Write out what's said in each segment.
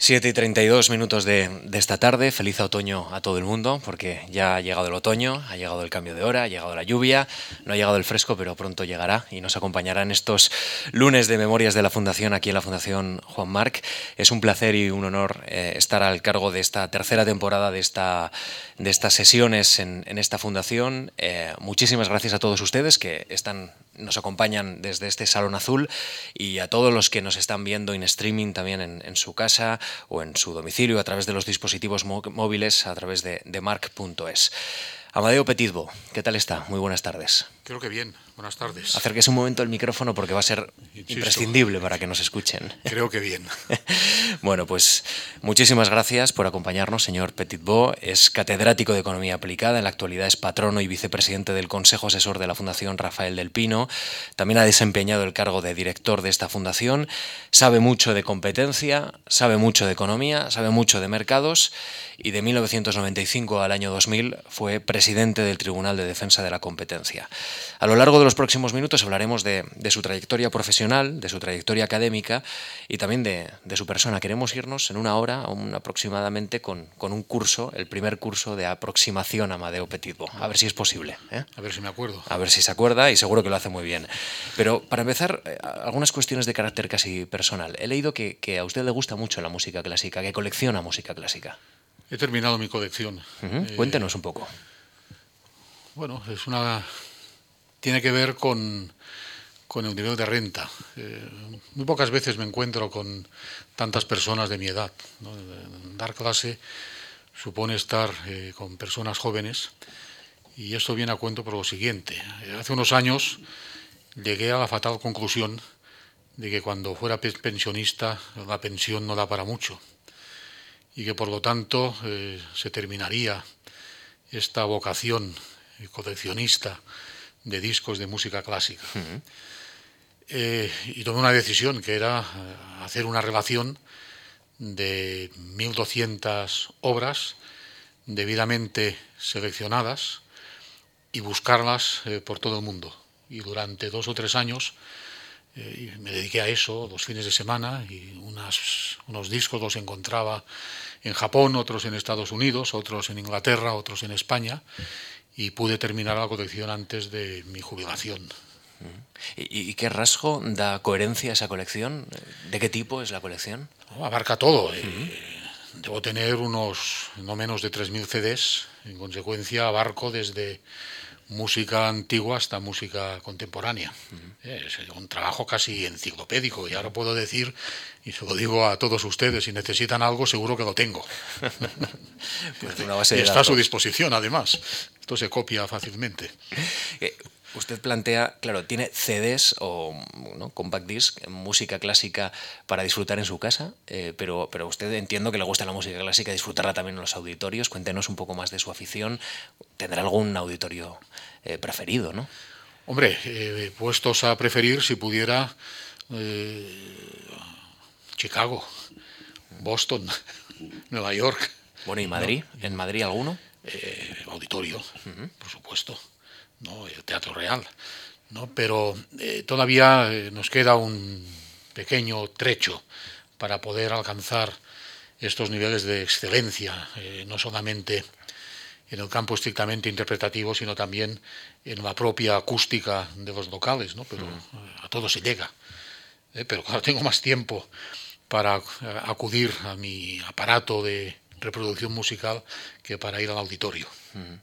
7 y 32 minutos de, esta tarde. Feliz otoño a todo el mundo, porque ya ha llegado el otoño, ha llegado el cambio de hora, ha llegado la lluvia, no ha llegado el fresco, pero pronto llegará y nos acompañará en estos lunes de memorias de la Fundación, aquí en la Fundación Juan Marc. Es un placer y un honor eh, estar al cargo de esta tercera temporada de, esta, de estas sesiones en, en esta Fundación. Eh, muchísimas gracias a todos ustedes que están nos acompañan desde este Salón Azul y a todos los que nos están viendo en streaming también en, en su casa o en su domicilio a través de los dispositivos móviles a través de, de mark.es. Amadeo Petitbo, ¿qué tal está? Muy buenas tardes. Creo que bien. Buenas tardes. Acérquese un momento el micrófono porque va a ser Insisto, imprescindible para que nos escuchen. Creo que bien. bueno, pues muchísimas gracias por acompañarnos, señor Petitbo. Es catedrático de Economía Aplicada, en la actualidad es patrono y vicepresidente del Consejo Asesor de la Fundación Rafael del Pino. También ha desempeñado el cargo de director de esta fundación. Sabe mucho de competencia, sabe mucho de economía, sabe mucho de mercados y de 1995 al año 2000 fue presidente del Tribunal de Defensa de la Competencia. A lo largo de los próximos minutos hablaremos de, de su trayectoria profesional, de su trayectoria académica y también de, de, su persona. Queremos irnos en una hora un, aproximadamente con, con, un curso, el primer curso de aproximación a Amadeo Petitbo. A ver si es posible. ¿eh? A ver si me acuerdo. A ver si se acuerda y seguro que lo hace muy bien. Pero para empezar, eh, algunas cuestiones de carácter casi personal. He leído que, que a usted le gusta mucho la música clásica, que colecciona música clásica. He terminado mi colección. Uh -huh. eh, Cuéntenos un poco. Bueno, es una tiene que ver con, con el nivel de renta. Eh, muy pocas veces me encuentro con tantas personas de mi edad. ¿no? Dar clase supone estar eh, con personas jóvenes y esto viene a cuento por lo siguiente. Hace unos años llegué a la fatal conclusión de que cuando fuera pensionista la pensión no da para mucho y que por lo tanto eh, se terminaría esta vocación coleccionista de discos de música clásica. Uh -huh. eh, y tomé una decisión que era hacer una relación de 1.200 obras debidamente seleccionadas y buscarlas eh, por todo el mundo. Y durante dos o tres años eh, me dediqué a eso, los fines de semana, y unas, unos discos los encontraba en Japón, otros en Estados Unidos, otros en Inglaterra, otros en España y pude terminar la colección antes de mi jubilación. ¿Y, qué rasgo da coherencia a esa colección? ¿De qué tipo es la colección? Oh, abarca todo. Uh -huh. eh, debo tener unos no menos de 3.000 CDs. En consecuencia, abarco desde música antigua hasta música contemporánea. Uh -huh. Es un trabajo casi enciclopédico y ahora puedo decir, y se lo digo a todos ustedes, si necesitan algo seguro que lo tengo. pues una base y está a su disposición además. Esto se copia fácilmente. Usted plantea, claro, tiene CDs o ¿no? compact disc, música clásica para disfrutar en su casa, eh, pero, pero usted entiendo que le gusta la música clásica, disfrutarla también en los auditorios. Cuéntenos un poco más de su afición. ¿Tendrá algún auditorio eh, preferido, no? Hombre, eh, puestos a preferir, si pudiera, eh, Chicago, Boston, Nueva York. Bueno, ¿y Madrid? ¿No? ¿En Madrid alguno? Auditorio, uh -huh. por supuesto. ¿No? el Teatro Real. ¿no? Pero eh, todavía eh, nos queda un pequeño trecho para poder alcanzar estos niveles de excelencia, eh, no solamente en el campo estrictamente interpretativo, sino también en la propia acústica de los locales, ¿no? pero -huh. a todo se llega. Eh, pero claro, tengo más tiempo para acudir a mi aparato de reproducción musical que para ir al auditorio. Uh -huh.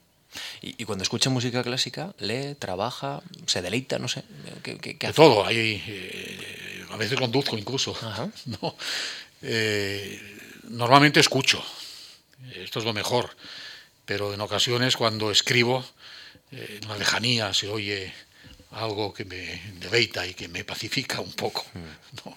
Y, y, cuando escucha música clásica, lee, trabaja, se deleita, no sé. ¿Qué, qué, qué hace? todo, hay, eh, a veces conduzco incluso. ¿no? Eh, normalmente escucho, esto es lo mejor, pero en ocasiones cuando escribo, eh, en la lejanía se oye algo que me deleita y que me pacifica un poco. ¿no?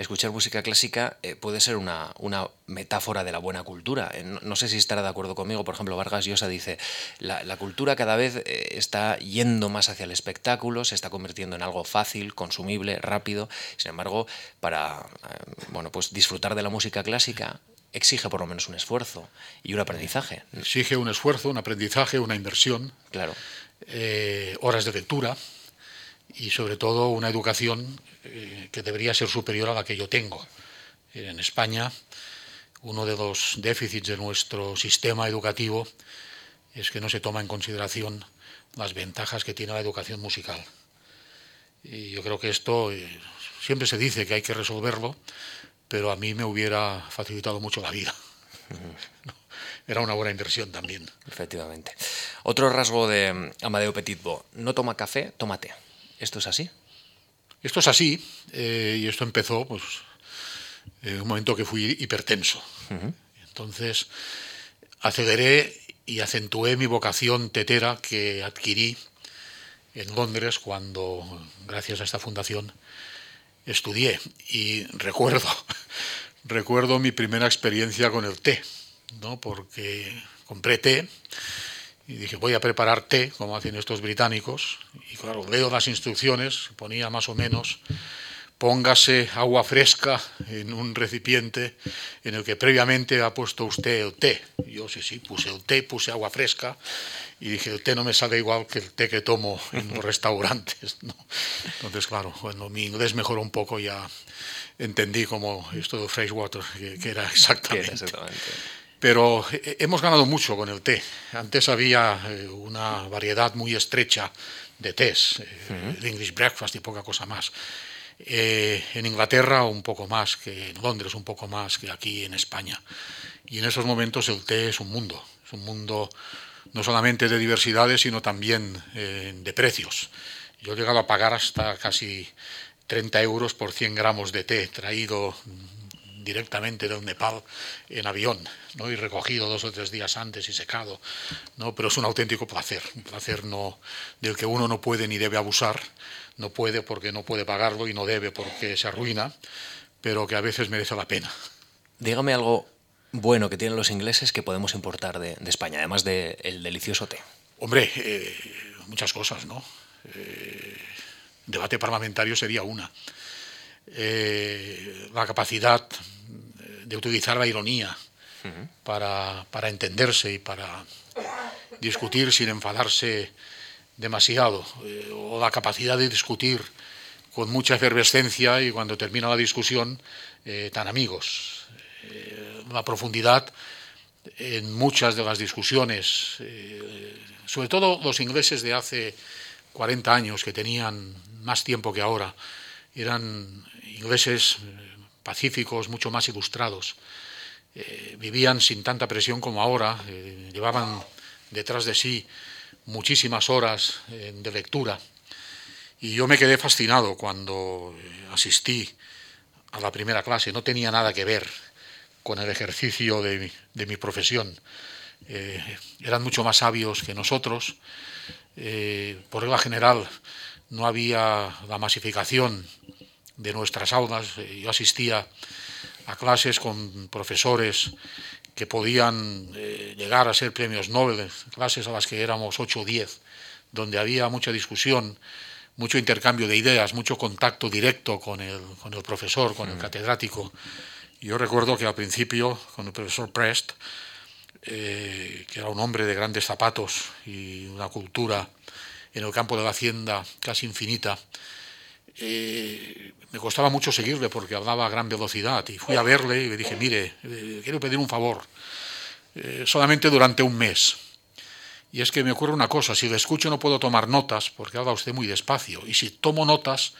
Escuchar música clásica eh, puede ser una, una, metáfora de la buena cultura. Eh, no, no, sé si estará de acuerdo conmigo. Por ejemplo, Vargas Llosa dice, la, la cultura cada vez eh, está yendo más hacia el espectáculo, se está convirtiendo en algo fácil, consumible, rápido. Sin embargo, para eh, bueno, pues disfrutar de la música clásica exige por lo menos un esfuerzo y un aprendizaje. Exige un esfuerzo, un aprendizaje, una inversión. Claro. Horas de lectura y sobre todo una educación eh, que debería ser superior a la que yo tengo. En España, uno de los déficits de nuestro sistema educativo es que no se toma en consideración las ventajas que tiene la educación musical. Y yo creo que esto eh, siempre se dice que hay que resolverlo, pero a mí me hubiera facilitado mucho la vida. Era una buena inversión también. Efectivamente. Otro rasgo de Amadeo Petitbo, no toma café, toma té. ¿Esto es así? Esto es así, eh, y esto empezó pues, en un momento que fui hipertenso. Entonces, aceleré y acentué mi vocación tetera que adquirí en Londres cuando, gracias a esta fundación, estudié. Y recuerdo, recuerdo mi primera experiencia con el té, ¿no? porque compré té y dije, voy a preparar té, como hacen estos británicos. Y claro, leo las instrucciones, ponía más o menos póngase agua fresca en un recipiente en el que previamente ha puesto usted el té. Yo sí, sí, puse el té, puse agua fresca y dije, el té no me sale igual que el té que tomo en los restaurantes. Entonces, claro, cuando mi inglés mejoró un poco ya entendí como esto de fresh water, que, era exactamente. Pero hemos ganado mucho con el té. Antes había eh, una variedad muy estrecha de tés, eh, el English breakfast y poca cosa más. Eh, en Inglaterra un poco más que en Londres, un poco más que aquí en España. Y en esos momentos el té es un mundo, es un mundo no solamente de diversidades, sino también eh, de precios. Yo he llegado a pagar hasta casi 30 euros por 100 gramos de té traído directamente de Nepal en avión, ¿no? y recogido dos o tres días antes y secado, ¿no? pero es un auténtico placer, un placer no, del que uno no puede ni debe abusar, no puede porque no puede pagarlo y no debe porque se arruina, pero que a veces merece la pena. Dígame algo bueno que tienen los ingleses que podemos importar de, España, además del delicioso té. Hombre, eh, muchas cosas, ¿no? Eh, debate parlamentario sería una. Eh, la capacidad de utilizar la ironía para, para, entenderse y para discutir sin enfadarse demasiado, eh, o la capacidad de discutir con mucha efervescencia y cuando termina la discusión eh, tan amigos. Eh, la profundidad en muchas de las discusiones, sobre todo los ingleses de hace 40 años que tenían más tiempo que ahora, eran ingleses pacíficos, mucho más ilustrados. vivían sin tanta presión como ahora, llevaban detrás de sí muchísimas horas eh, de lectura. Y yo me quedé fascinado cuando eh, asistí a la primera clase. No tenía nada que ver con el ejercicio de mi, profesión. Eh, eran mucho más sabios que nosotros. por regla general, no había la masificación de nuestras aulas. Yo asistía a clases con profesores que podían eh, llegar a ser premios Nobel, clases a las que éramos 8 o 10, donde había mucha discusión, mucho intercambio de ideas, mucho contacto directo con el, con el profesor, con el mm. catedrático. Yo recuerdo que al principio, con el profesor Prest, eh, que era un hombre de grandes zapatos y una cultura en el campo de la hacienda casi infinita, eh, me costaba mucho seguirle porque hablaba a gran velocidad y fui a verle y le dije, mire, eh, quiero pedir un favor, eh, solamente durante un mes. Y es que me ocurre una cosa, si le escucho no puedo tomar notas porque habla usted muy despacio y si tomo notas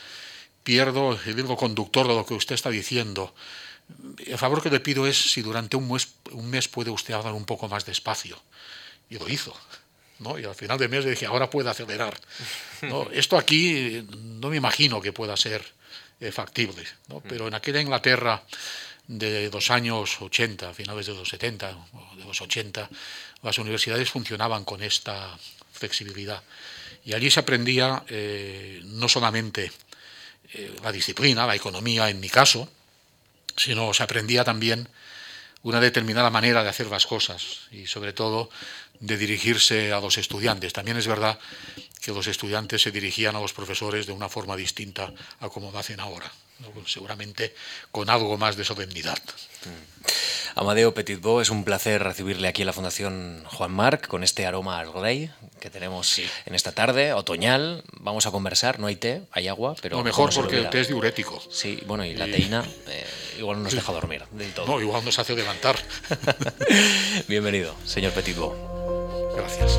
pierdo el hilo conductor de lo que usted está diciendo. El favor que le pido es si durante un mes, un mes puede usted hablar un poco más despacio. Y lo hizo. Y al final de mes dije, ahora puede acelerar. Esto aquí no me imagino que pueda ser eh, factible, pero en aquella Inglaterra de los años 80, finales de los 70 o de los 80, las universidades funcionaban con esta flexibilidad. Y allí se aprendía eh, no solamente eh, la disciplina, la economía en mi caso, sino se aprendía también una determinada manera de hacer las cosas y sobre todo de dirigirse a los estudiantes. También es verdad que los estudiantes se dirigían a los profesores de una forma distinta a como lo hacen ahora, seguramente con algo más de solemnidad. Mm. Amadeo Petitbo, es un placer recibirle aquí en la Fundación Juan Marc con este aroma al rey que tenemos en esta tarde, otoñal. Vamos a conversar, no hay té, hay agua, pero... Lo mejor porque el té es diurético. Sí, bueno, y la teína... Eh, igual no nos deja dormir del todo. No, igual nos hace levantar. Bienvenido, señor Petitbo. Gracias.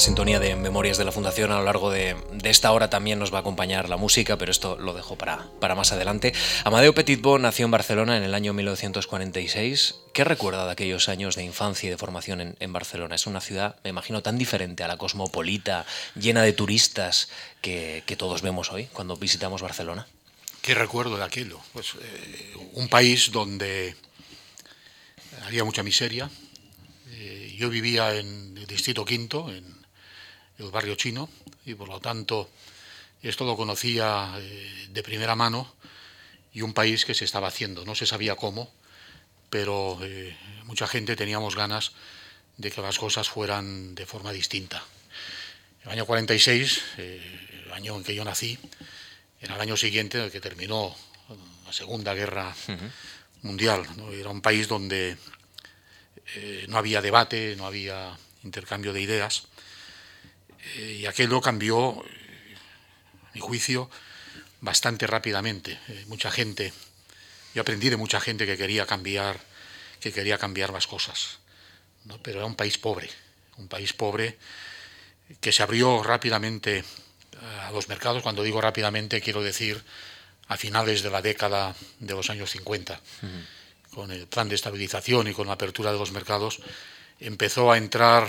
Sintonía de Memorias de la Fundación. A lo largo de, esta hora también nos va a acompañar la música, pero esto lo dejo para, para más adelante. Amadeo Petitbo nació en Barcelona en el año 1946. ¿Qué recuerda de aquellos años de infancia y de formación en, Barcelona? Es una ciudad, me imagino, tan diferente a la cosmopolita, llena de turistas que, que todos vemos hoy cuando visitamos Barcelona. ¿Qué recuerdo de aquello? Pues eh, un país donde había mucha miseria. Eh, yo vivía en el Distrito Quinto, en el barrio chino, y por lo tanto esto lo conocía eh, de primera mano y un país que se estaba haciendo. No se sabía cómo, pero eh, mucha gente teníamos ganas de que las cosas fueran de forma distinta. El año 46, eh, el año en que yo nací, era el año siguiente en el que terminó la Segunda Guerra Mundial. Era un país donde no había debate, no había intercambio de ideas eh, y aquello cambió, a mi juicio, bastante rápidamente. Eh, mucha gente, yo aprendí de mucha gente que quería cambiar, que quería cambiar las cosas, pero era un país pobre, un país pobre que se abrió rápidamente eh, a los mercados. Cuando digo rápidamente, quiero decir a finales de la década de los años 50. Con el plan de estabilización y con la apertura de los mercados, empezó a entrar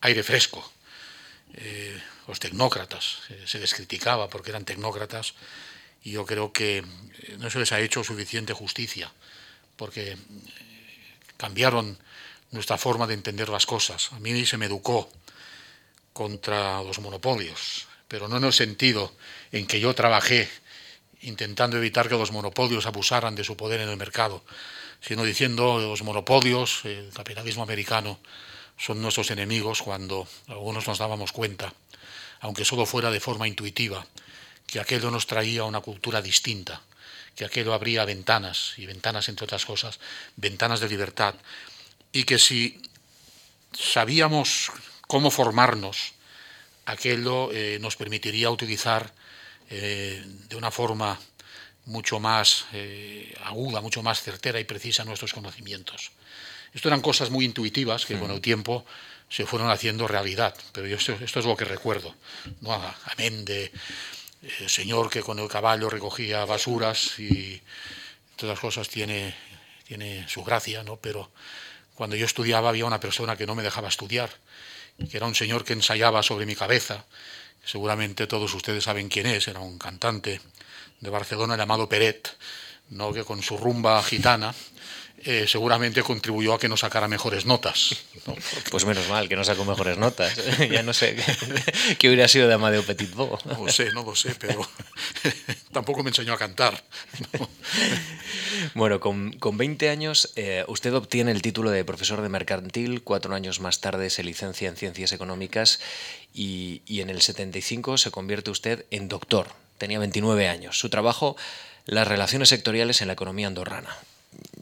aire fresco eh, los tecnócratas, eh, se les criticaba porque eran tecnócratas y yo creo que eh, no se les ha hecho suficiente justicia porque cambiaron nuestra forma de entender las cosas. A mí se me educó contra los monopolios, pero no en el sentido en que yo trabajé intentando evitar que los monopolios abusaran de su poder en el mercado, sino diciendo los monopolios, el capitalismo americano, son nuestros enemigos cuando algunos nos dábamos cuenta, aunque solo fuera de forma intuitiva, que aquello nos traía una cultura distinta, que aquello abría ventanas, y ventanas entre otras cosas, ventanas de libertad, y que si sabíamos cómo formarnos, aquello eh, nos permitiría utilizar eh, de una forma mucho más eh, aguda, mucho más certera y precisa nuestros conocimientos. Esto eran cosas muy intuitivas que con el tiempo se fueron haciendo realidad, pero yo esto, es lo que recuerdo. ¿no? Amén de el señor que con el caballo recogía basuras y todas las cosas tiene, tiene su gracia, ¿no? pero cuando yo estudiaba había una persona que no me dejaba estudiar, que era un señor que ensayaba sobre mi cabeza, seguramente todos ustedes saben quién es, era un cantante de Barcelona llamado Peret, ¿no? que con su rumba gitana eh, seguramente contribuyó a que no sacara mejores notas. Pues menos mal, que no sacó mejores notas. ya no sé qué hubiera sido de Amadeo Petitbo. No lo sé, no lo sé, pero tampoco me enseñó a cantar. Bueno, con, con 20 años eh, usted obtiene el título de profesor de mercantil, cuatro años más tarde se licencia en ciencias económicas y, y en el 75 se convierte usted en doctor. Tenía 29 años. Su trabajo, las relaciones sectoriales en la economía andorrana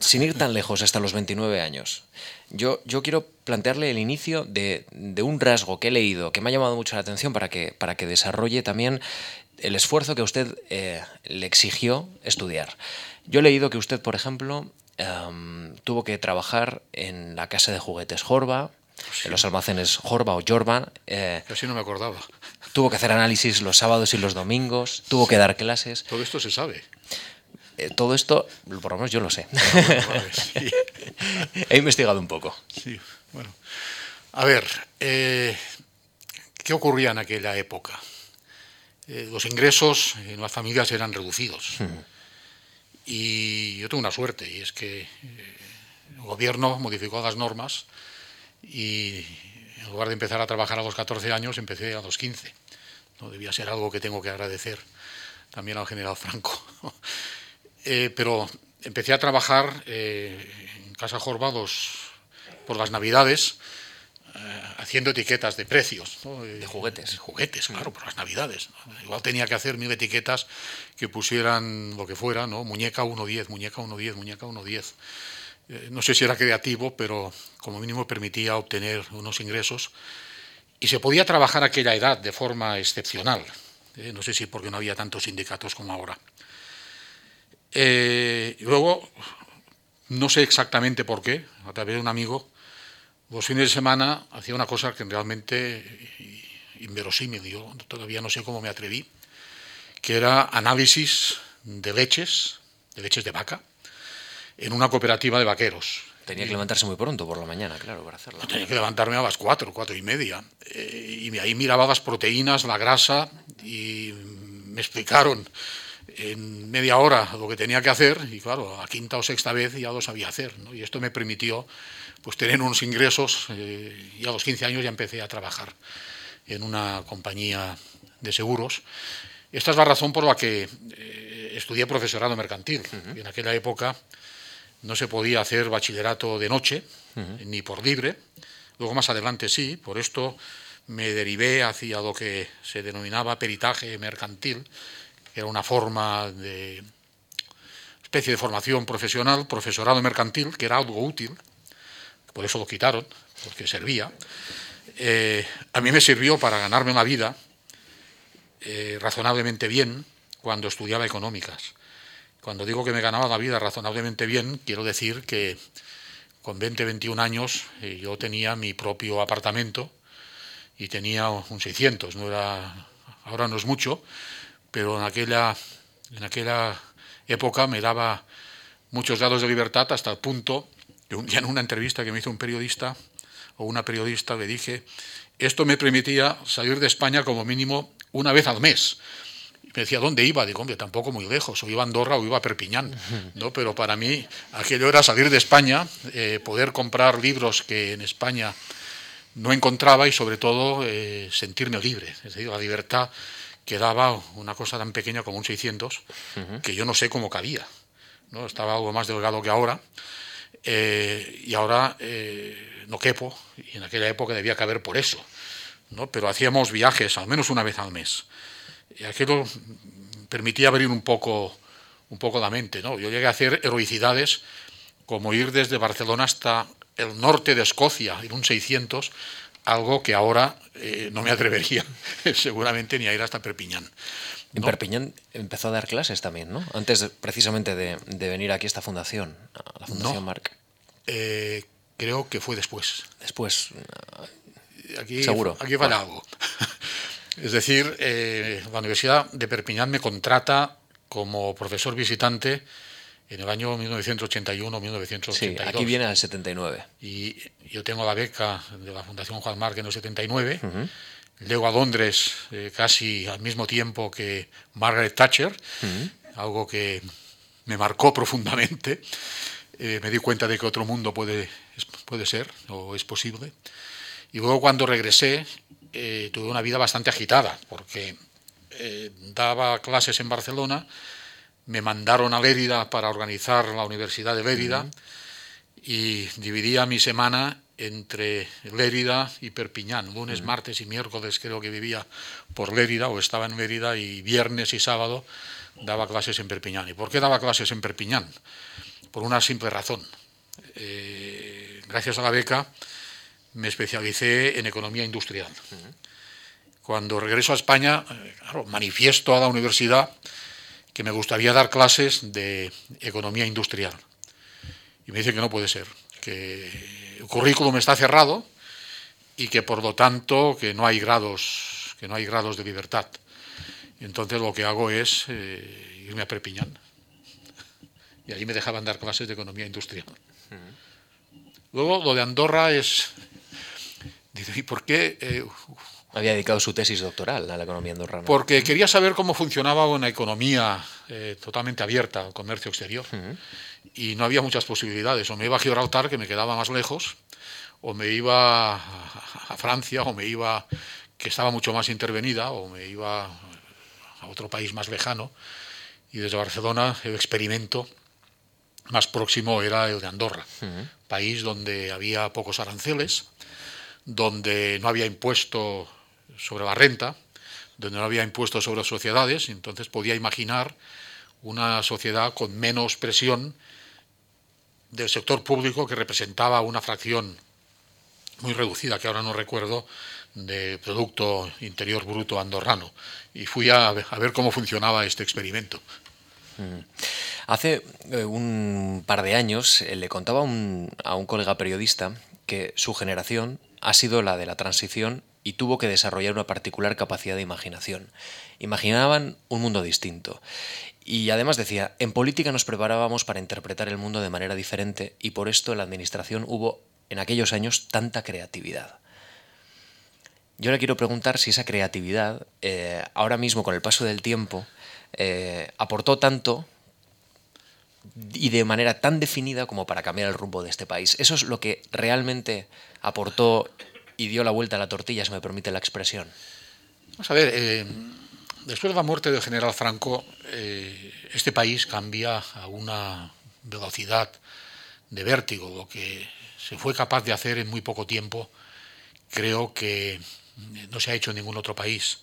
sin ir tan lejos, hasta los 29 años, yo, yo quiero plantearle el inicio de, un rasgo que he leído, que me ha llamado mucho la atención para que, para que desarrolle también el esfuerzo que usted eh, le exigió estudiar. Yo he leído que usted, por ejemplo, em, tuvo que trabajar en la casa de juguetes Jorba, en los almacenes Jorba o Jorba. Eh, Así no me acordaba. Tuvo que hacer análisis los sábados y los domingos, tuvo que dar clases. Todo esto se sabe. Eh, todo esto, por lo menos yo lo sé. He investigado un poco. Sí, bueno. A ver, eh, ¿qué ocurría en aquella época? Eh, los ingresos en las familias eran reducidos. Hmm. Y yo tuve una suerte, y es que el gobierno modificó las normas y en lugar de empezar a trabajar a los 14 años, empecé a los 15. ¿no? Debía ser algo que tengo que agradecer también al general Franco. Eh, pero empecé a trabajar eh, en Casa Jorbados por las Navidades, eh, haciendo etiquetas de precios. De juguetes. juguetes, claro, por las navidades. Igual tenía que hacer mil etiquetas que pusieran lo que fuera, ¿no? Muñeca 1.10, muñeca 1.10, muñeca 1.10. Eh, no sé si era creativo, pero como mínimo permitía obtener unos ingresos y se podía trabajar a aquella edad de forma excepcional. ¿eh? no sé si porque no había tantos sindicatos como ahora. Eh, luego, no sé exactamente por qué, a través de un amigo, los fines de semana hacía una cosa que realmente inverosímil, yo todavía no sé cómo me atreví, que era análisis de leches, de leches de vaca, en una cooperativa de vaqueros. Tenía que levantarse muy pronto por la mañana, claro, para hacerlo. Tenía que levantarme a las cuatro, cuatro y media. Eh, y ahí miraba las proteínas, la grasa, y me explicaron en media hora lo que tenía que hacer, y claro, a quinta o sexta vez ya lo sabía hacer. Y esto me permitió pues, tener unos ingresos, eh, y a los 15 años ya empecé a trabajar en una compañía de seguros. Esta es la razón por la que eh, estudié profesorado mercantil. En aquella época no se podía hacer bachillerato de noche, ni por libre. Luego más adelante sí, por esto me derivé hacia lo que se denominaba peritaje mercantil, era una forma de especie de formación profesional, profesorado mercantil, que era algo útil, por eso lo quitaron, porque servía. Eh, a mí me sirvió para ganarme una vida eh, razonablemente bien cuando estudiaba económicas. Cuando digo que me ganaba la vida razonablemente bien, quiero decir que con 20, 21 años eh, yo tenía mi propio apartamento y tenía un 600. No era, ahora no es mucho, pero en aquella, en aquella época me daba muchos grados de libertad hasta el punto que un día en una entrevista que me hizo un periodista o una periodista le dije, esto me permitía salir de España como mínimo una vez al mes me decía, ¿dónde iba? Digo, hombre, tampoco muy lejos, o iba a Andorra o iba a Perpiñán, ¿no? Pero para mí aquello era salir de España, eh, poder comprar libros que en España no encontraba y sobre todo eh, sentirme libre, es decir, la libertad que daba una cosa tan pequeña como un 600, que yo no sé cómo cabía, ¿no? Estaba algo más delgado que ahora, eh, y ahora no quepo, y en aquella época debía caber por eso, ¿no? Pero hacíamos viajes al menos una vez al mes y aquello permitía abrir un poco, un poco la mente. ¿no? Yo llegué a hacer heroicidades como ir desde Barcelona hasta el norte de Escocia en un 600, algo que ahora eh, no me atrevería seguramente ni a ir hasta Perpiñán. En Perpiñán empezó a dar clases también, ¿no? Antes precisamente de, venir aquí a esta fundación, a la Fundación Marc. Eh, creo que fue después. Después. Aquí, Seguro. Aquí falla algo. Es decir, eh, la Universidad de Perpiñán me contrata como profesor visitante en el año 1981-1982. Sí, aquí viene al 79. Y yo tengo la beca de la Fundación Juan Marc en el 79. Llego a Londres eh, casi al mismo tiempo que Margaret Thatcher, algo que me marcó profundamente. Eh, me di cuenta de que otro mundo puede, puede ser o es posible. Y luego cuando regresé eh, tuve una vida bastante agitada, porque eh, daba clases en Barcelona, me mandaron a Lérida para organizar la Universidad de Lérida y dividía mi semana entre Lérida y Perpiñán. Lunes, martes y miércoles creo que vivía por Lérida o estaba en Lérida y viernes y sábado daba clases en Perpiñán. ¿Y por qué daba clases en Perpiñán? Por una simple razón. Eh, gracias a la beca me especialicé en economía industrial. Cuando regreso a España, eh, manifiesto a la universidad que me gustaría dar clases de economía industrial. Y me dicen que no puede ser, que el currículum está cerrado y que por lo tanto que no hay grados, que no hay grados de libertad. entonces lo que hago es eh, irme a Perpiñán. Y ahí me dejaban dar clases de economía industrial. Luego lo de Andorra es ¿y por qué? Eh, Había dedicado su tesis doctoral a la economía andorrana. Porque quería saber cómo funcionaba una economía eh, totalmente abierta al comercio exterior. Y no había muchas posibilidades. O me iba a Gibraltar, que me quedaba más lejos, o me iba a Francia, o me iba, que estaba mucho más intervenida, o me iba a otro país más lejano. Y desde Barcelona el experimento más próximo era el de Andorra, país donde había pocos aranceles, donde no había impuesto sobre la renta, donde no había impuesto sobre sociedades, entonces podía imaginar una sociedad con menos presión del sector público que representaba una fracción muy reducida, que ahora no recuerdo, de Producto Interior Bruto andorrano. Y fui a, ver cómo funcionaba este experimento. Mm. Hace eh, un par de años eh, le contaba a un colega periodista que su generación ha sido la de la transición y tuvo que desarrollar una particular capacidad de imaginación. Imaginaban un mundo distinto. Y además decía, en política nos preparábamos para interpretar el mundo de manera diferente y por esto en la administración hubo en aquellos años tanta creatividad. Yo le quiero preguntar si esa creatividad, eh, ahora mismo con el paso del tiempo, eh, aportó tanto y de manera tan definida como para cambiar el rumbo de este país. Eso es lo que realmente aportó y dio la vuelta a la tortilla, si me permite la expresión. Vamos a ver, eh, después de la muerte del general Franco, este país cambia a una velocidad de vértigo. Lo que se fue capaz de hacer en muy poco tiempo, creo que no se ha hecho en ningún otro país.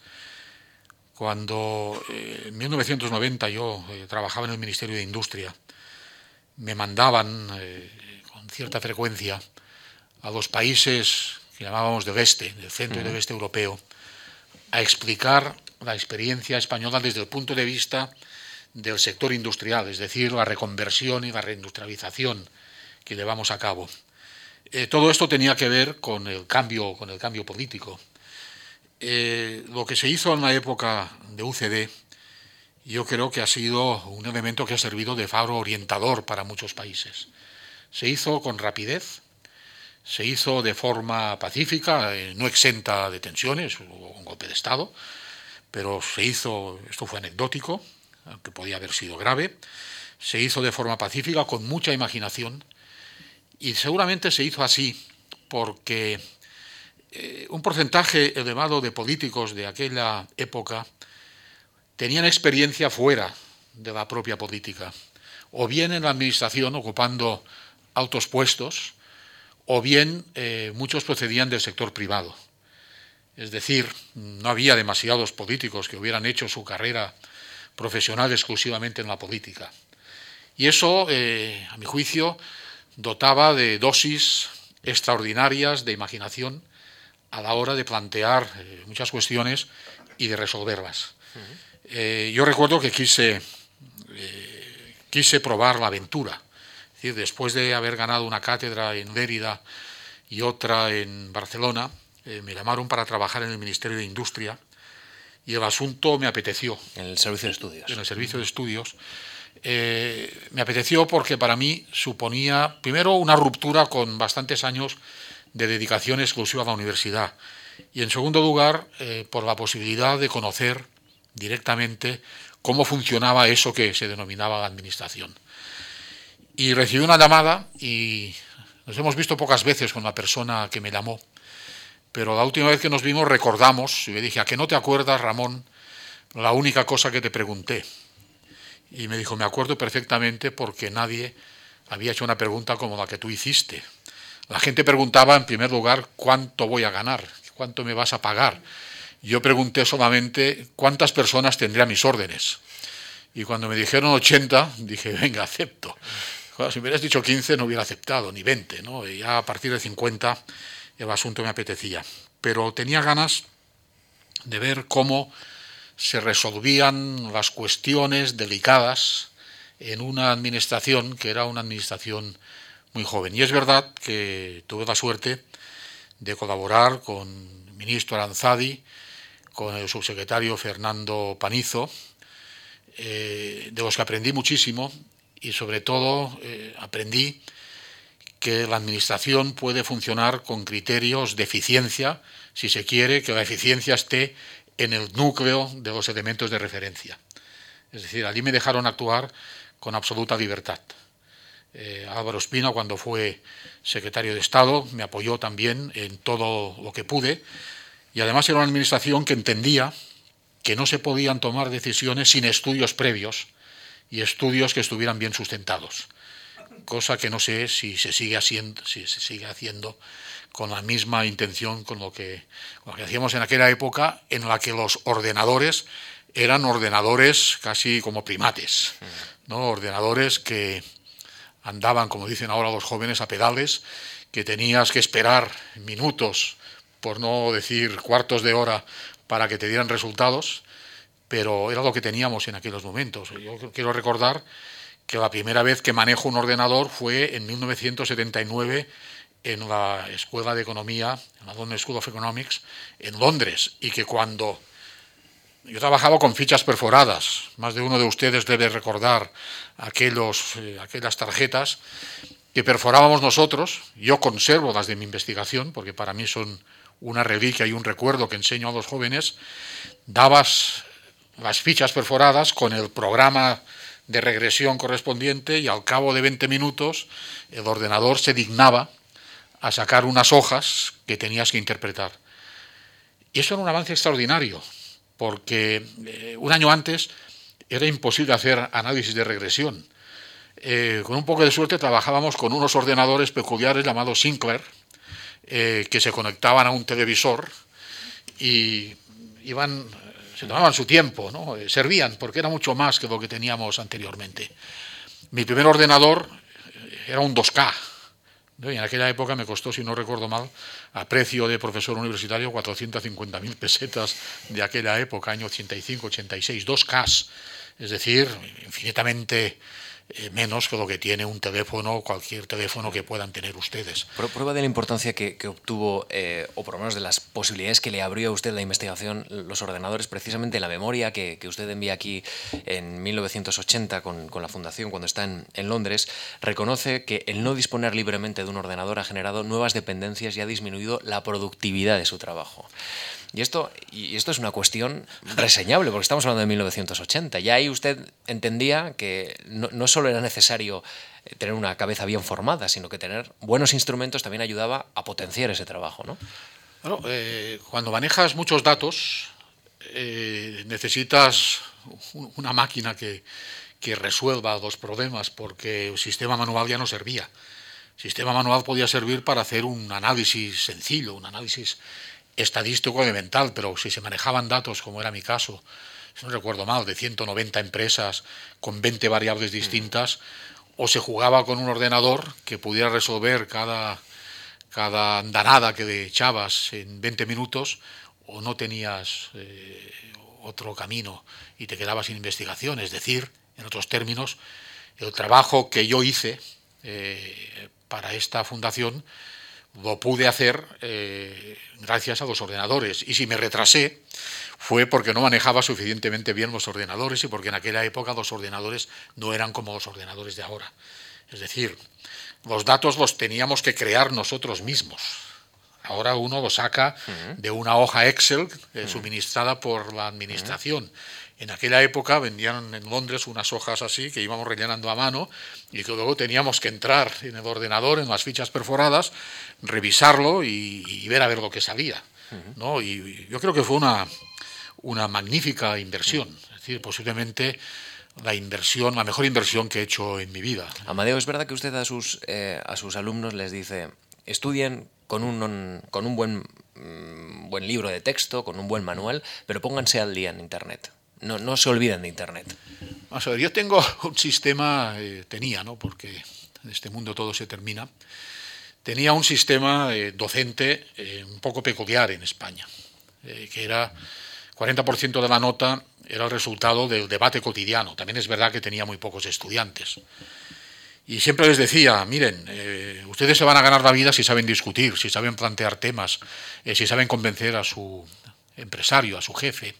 Cuando eh, en 1990 yo eh, trabajaba en el Ministerio de Industria, me mandaban eh, con cierta frecuencia a los países que llamábamos del este, del centro y del este europeo, a explicar la experiencia española desde el punto de vista del sector industrial, es decir, la reconversión y la reindustrialización que llevamos a cabo. todo esto tenía que ver con el cambio, con el cambio político. Eh, lo que se hizo en la época de UCD, yo creo que ha sido un elemento que ha servido de faro orientador para muchos países. Se hizo con rapidez, se hizo de forma pacífica, eh, no exenta de tensiones, hubo un golpe de Estado, pero se hizo, esto fue anecdótico, aunque podía haber sido grave, se hizo de forma pacífica, con mucha imaginación, y seguramente se hizo así porque eh, un porcentaje elevado de políticos de aquella época tenían experiencia fuera de la propia política, o bien en la administración ocupando altos puestos, o bien eh, muchos procedían del sector privado. Es decir, no había demasiados políticos que hubieran hecho su carrera profesional exclusivamente en la política. Y eso, eh, a mi juicio, dotaba de dosis extraordinarias de imaginación a la hora de plantear eh, muchas cuestiones y de resolverlas. Eh, yo recuerdo que quise, quise probar la aventura. Es decir, después de haber ganado una cátedra en Lérida y otra en Barcelona, me llamaron para trabajar en el Ministerio de Industria y el asunto me apeteció. En el servicio de estudios. En el servicio de estudios. me apeteció porque para mí suponía, primero, una ruptura con bastantes años de dedicación exclusiva a la universidad. Y en segundo lugar, eh, por la posibilidad de conocer directamente cómo funcionaba eso que se denominaba la administración. Y recibí una llamada y nos hemos visto pocas veces con la persona que me llamó, pero la última vez que nos vimos recordamos, y le dije, ¿a qué no te acuerdas, Ramón, la única cosa que te pregunté? Y me dijo, me acuerdo perfectamente porque nadie había hecho una pregunta como la que tú hiciste. La gente preguntaba en primer lugar cuánto voy a ganar, cuánto me vas a pagar. Yo pregunté solamente cuántas personas tendría mis órdenes. Y cuando me dijeron 80, dije, venga, acepto. Si me hubieras dicho 15 no hubiera aceptado, ni 20. ¿no? Ya a partir de 50 el asunto me apetecía. Pero tenía ganas de ver cómo se resolvían las cuestiones delicadas en una administración que era una administración muy joven. Y es verdad que tuve la suerte de colaborar con el ministro Aranzadi, con el subsecretario Fernando Panizo, eh, de los que aprendí muchísimo y sobre todo eh, aprendí que la administración puede funcionar con criterios de eficiencia, si se quiere que la eficiencia esté en el núcleo de los elementos de referencia. Es decir, allí me dejaron actuar con absoluta libertad. Eh, Álvaro Espina, cuando fue secretario de Estado, me apoyó también en todo lo que pude. Y además era una administración que entendía que no se podían tomar decisiones sin estudios previos y estudios que estuvieran bien sustentados. cosa que no sé si se sigue haciendo, si se sigue haciendo con la misma intención con lo que, con lo que hacíamos en aquella época en la que los ordenadores eran ordenadores casi como primates, ¿no? ordenadores que andaban, como dicen ahora los jóvenes, a pedales, que tenías que esperar minutos, por no decir cuartos de hora, para que te dieran resultados, pero era lo que teníamos en aquellos momentos. Yo quiero recordar que la primera vez que manejo un ordenador fue en 1979 en la Escuela de Economía, en la London School of Economics, en Londres, y que cuando yo trabajaba con fichas perforadas, más de uno de ustedes debe recordar aquellos, eh, aquellas tarjetas que perforábamos nosotros, yo conservo las de mi investigación, porque para mí son una reliquia y un recuerdo que enseño a los jóvenes, dabas las fichas perforadas con el programa de regresión correspondiente y al cabo de 20 minutos el ordenador se dignaba a sacar unas hojas que tenías que interpretar. Y eso era un avance extraordinario, porque eh, un año antes era imposible hacer análisis de regresión. Eh, con un poco de suerte trabajábamos con unos ordenadores peculiares llamados Sinclair, eh, que se conectaban a un televisor y iban se tomaban su tiempo, ¿no? Eh, servían, porque era mucho más que lo que teníamos anteriormente. Mi primer ordenador eh, era un 2K, y en aquella época me costó, si no recuerdo mal, a precio de profesor universitario, 450.000 pesetas de aquella época, año 85, 86, 2K, es decir, infinitamente eh, menos que lo que tiene un teléfono o cualquier teléfono que puedan tener ustedes. Prueba de la importancia que, obtuvo, eh, o por lo menos de las posibilidades que le abrió a usted la investigación, los ordenadores, precisamente la memoria que, usted envía aquí en 1980 con, la Fundación, cuando está en, Londres, reconoce que el no disponer libremente de un ordenador ha generado nuevas dependencias y ha disminuido la productividad de su trabajo. Y esto, y esto es una cuestión reseñable, porque estamos hablando de 1980. Ya ahí usted entendía que no, solo era necesario eh, tener una cabeza bien formada, sino que tener buenos instrumentos también ayudaba a potenciar ese trabajo, ¿no? Eh, cuando manejas muchos datos, eh, necesitas una máquina que, que resuelva los problemas, porque el sistema manual ya no servía. El sistema manual podía servir para hacer un análisis sencillo, un análisis estadístico elemental, pero si se manejaban datos, como era mi caso, si no recuerdo mal, de 190 empresas con 20 variables distintas, o se jugaba con un ordenador que pudiera resolver cada, cada andanada que echabas en 20 minutos, o no tenías eh, otro camino y te quedabas sin investigación. Es decir, en otros términos, el trabajo que yo hice eh, para esta fundación lo pude hacer eh, gracias a los ordenadores. Y si me retrasé, fue porque no manejaba suficientemente bien los ordenadores y porque en aquella época los ordenadores no eran como los ordenadores de ahora. Es decir, los datos los teníamos que crear nosotros mismos. Ahora uno los saca de una hoja Excel eh, suministrada por la administración. En aquella época vendían en Londres unas hojas así que íbamos rellenando a mano y que luego teníamos que entrar en el ordenador, en las fichas perforadas, revisarlo y, ver a ver lo que salía. ¿no? Y yo creo que fue una, una magnífica inversión. Es decir, posiblemente la inversión, la mejor inversión que he hecho en mi vida. Amadeo, ¿es verdad que usted a sus, eh, a sus alumnos les dice, estudien con un, con un buen, mm, buen libro de texto, con un buen manual, pero pónganse al día en Internet? No, no se olviden de Internet. Vamos a ver, yo tengo un sistema, eh, tenía, ¿no? porque en este mundo todo se termina, tenía un sistema eh, docente eh, un poco peculiar en España, que era 40% de la nota era el resultado del debate cotidiano. También es verdad que tenía muy pocos estudiantes. Y siempre les decía, miren, ustedes se van a ganar la vida si saben discutir, si saben plantear temas, si saben convencer a su empresario, a su jefe.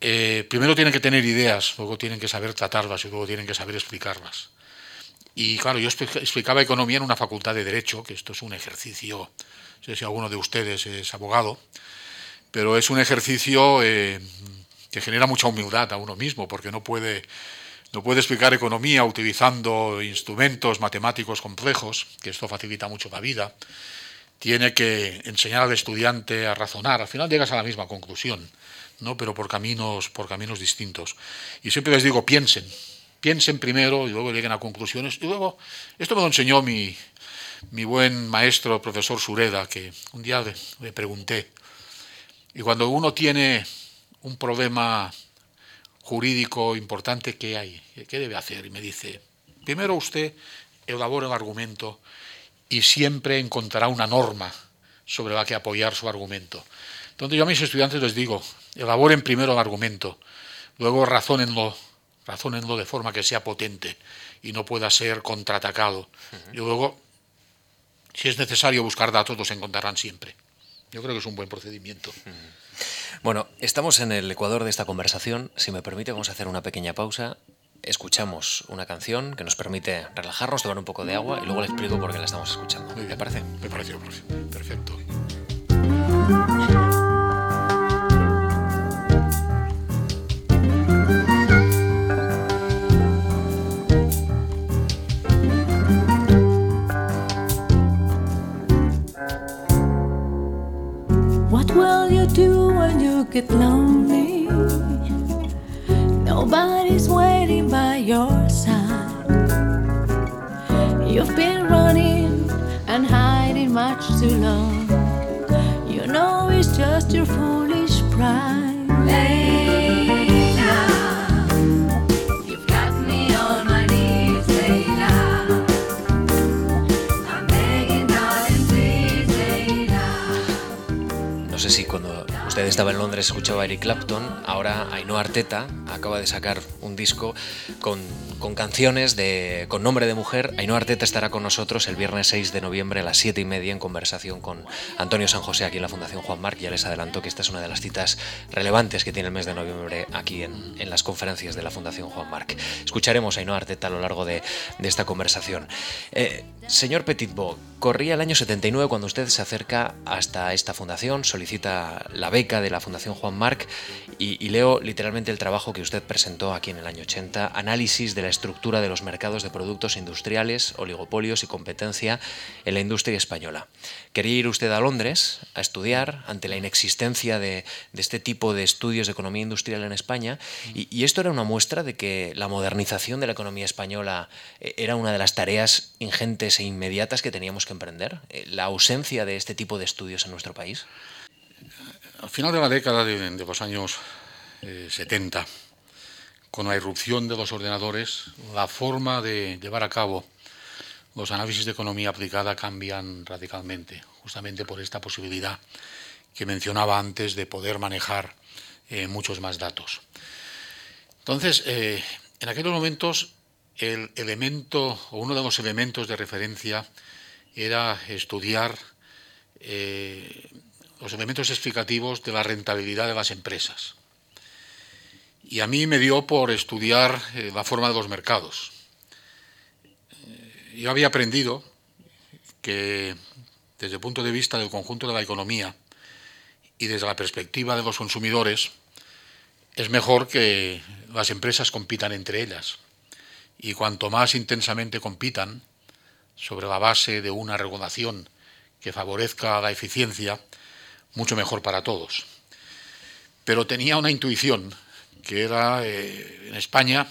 Eh, primero tienen que tener ideas, luego tienen que saber tratarlas y luego tienen que saber explicarlas. Y claro, yo explicaba economía en una facultad de Derecho, que esto es un ejercicio, no sé si alguno de ustedes es abogado, pero es un ejercicio eh, que genera mucha humildad a uno mismo, porque no puede, no puede explicar economía utilizando instrumentos matemáticos complejos, que esto facilita mucho la vida. Tiene que enseñar al estudiante a razonar, al final llegas a la misma conclusión ¿no? pero por caminos, por caminos distintos. Y siempre les digo, piensen, piensen primero y luego lleguen a conclusiones. Y luego, esto me lo enseñó mi, buen maestro, profesor Sureda, que un día le, pregunté, y cuando uno tiene un problema jurídico importante, ¿qué hay? ¿Qué debe hacer? Y me dice, primero usted elabora el argumento y siempre encontrará una norma sobre la que apoyar su argumento. Entonces yo a mis estudiantes les digo, elaboren primero el argumento, luego razónenlo, razónenlo de forma que sea potente y no pueda ser contraatacado. Y luego si es necesario buscar datos, los encontrarán siempre. Yo creo que es un buen procedimiento. Bueno, estamos en el ecuador de esta conversación. Si me permite, vamos a hacer una pequeña pausa. Escuchamos una canción que nos permite relajarnos, tomar un poco de agua y luego le explico por qué la estamos escuchando. ¿Me parece? Me parece, perfecto. Get lonely. Nobody's waiting by your side. You've been running and hiding much too long. You know it's just your foolish pride. Estaba en Londres escuchaba a Eric Clapton, ahora Ainhoa Arteta acaba de sacar un disco con canciones de, con nombre de mujer. Ainhoa Arteta estará con nosotros el viernes 6 de noviembre a las 7 y media en conversación con Antonio San José aquí en la Fundación Juan Marc. Ya les adelanto que esta es una de las citas relevantes que tiene el mes de noviembre aquí en, las conferencias de la Fundación Juan Marc. Escucharemos a Ainhoa Arteta a lo largo de, de esta conversación. Eh, señor Petitbo, corría el año 79 cuando usted se acerca hasta esta fundación, solicita la beca de la Fundación Juan Marc y, y leo literalmente el trabajo que usted presentó aquí en el año 80, análisis de la estructura de los mercados de productos industriales, oligopolios y competencia en la industria española. Quería ir usted a Londres a estudiar ante la inexistencia de, este tipo de estudios de economía industrial en España y, esto era una muestra de que la modernización de la economía española eh, era una de las tareas ingentes inmediatas que teníamos que emprender, eh, la ausencia de este tipo de estudios en nuestro país. Al final de la década de, los años 70, eh, con la irrupción de los ordenadores, la forma de llevar a cabo los análisis de economía aplicada cambian radicalmente, justamente por esta posibilidad que mencionaba antes de poder manejar eh, muchos más datos. Entonces, eh, en aquellos momentos, el elemento o uno de los elementos de referencia era estudiar eh, los elementos explicativos de la rentabilidad de las empresas. Y a mí me dio por estudiar eh, la forma de los mercados. Eh, yo había aprendido que desde el punto de vista del conjunto de la economía y desde la perspectiva de los consumidores, es mejor que las empresas compitan entre ellas. Y cuanto más intensamente compitan, sobre la base de una regulación que favorezca la eficiencia, mucho mejor para todos. Pero tenía una intuición que era eh, en España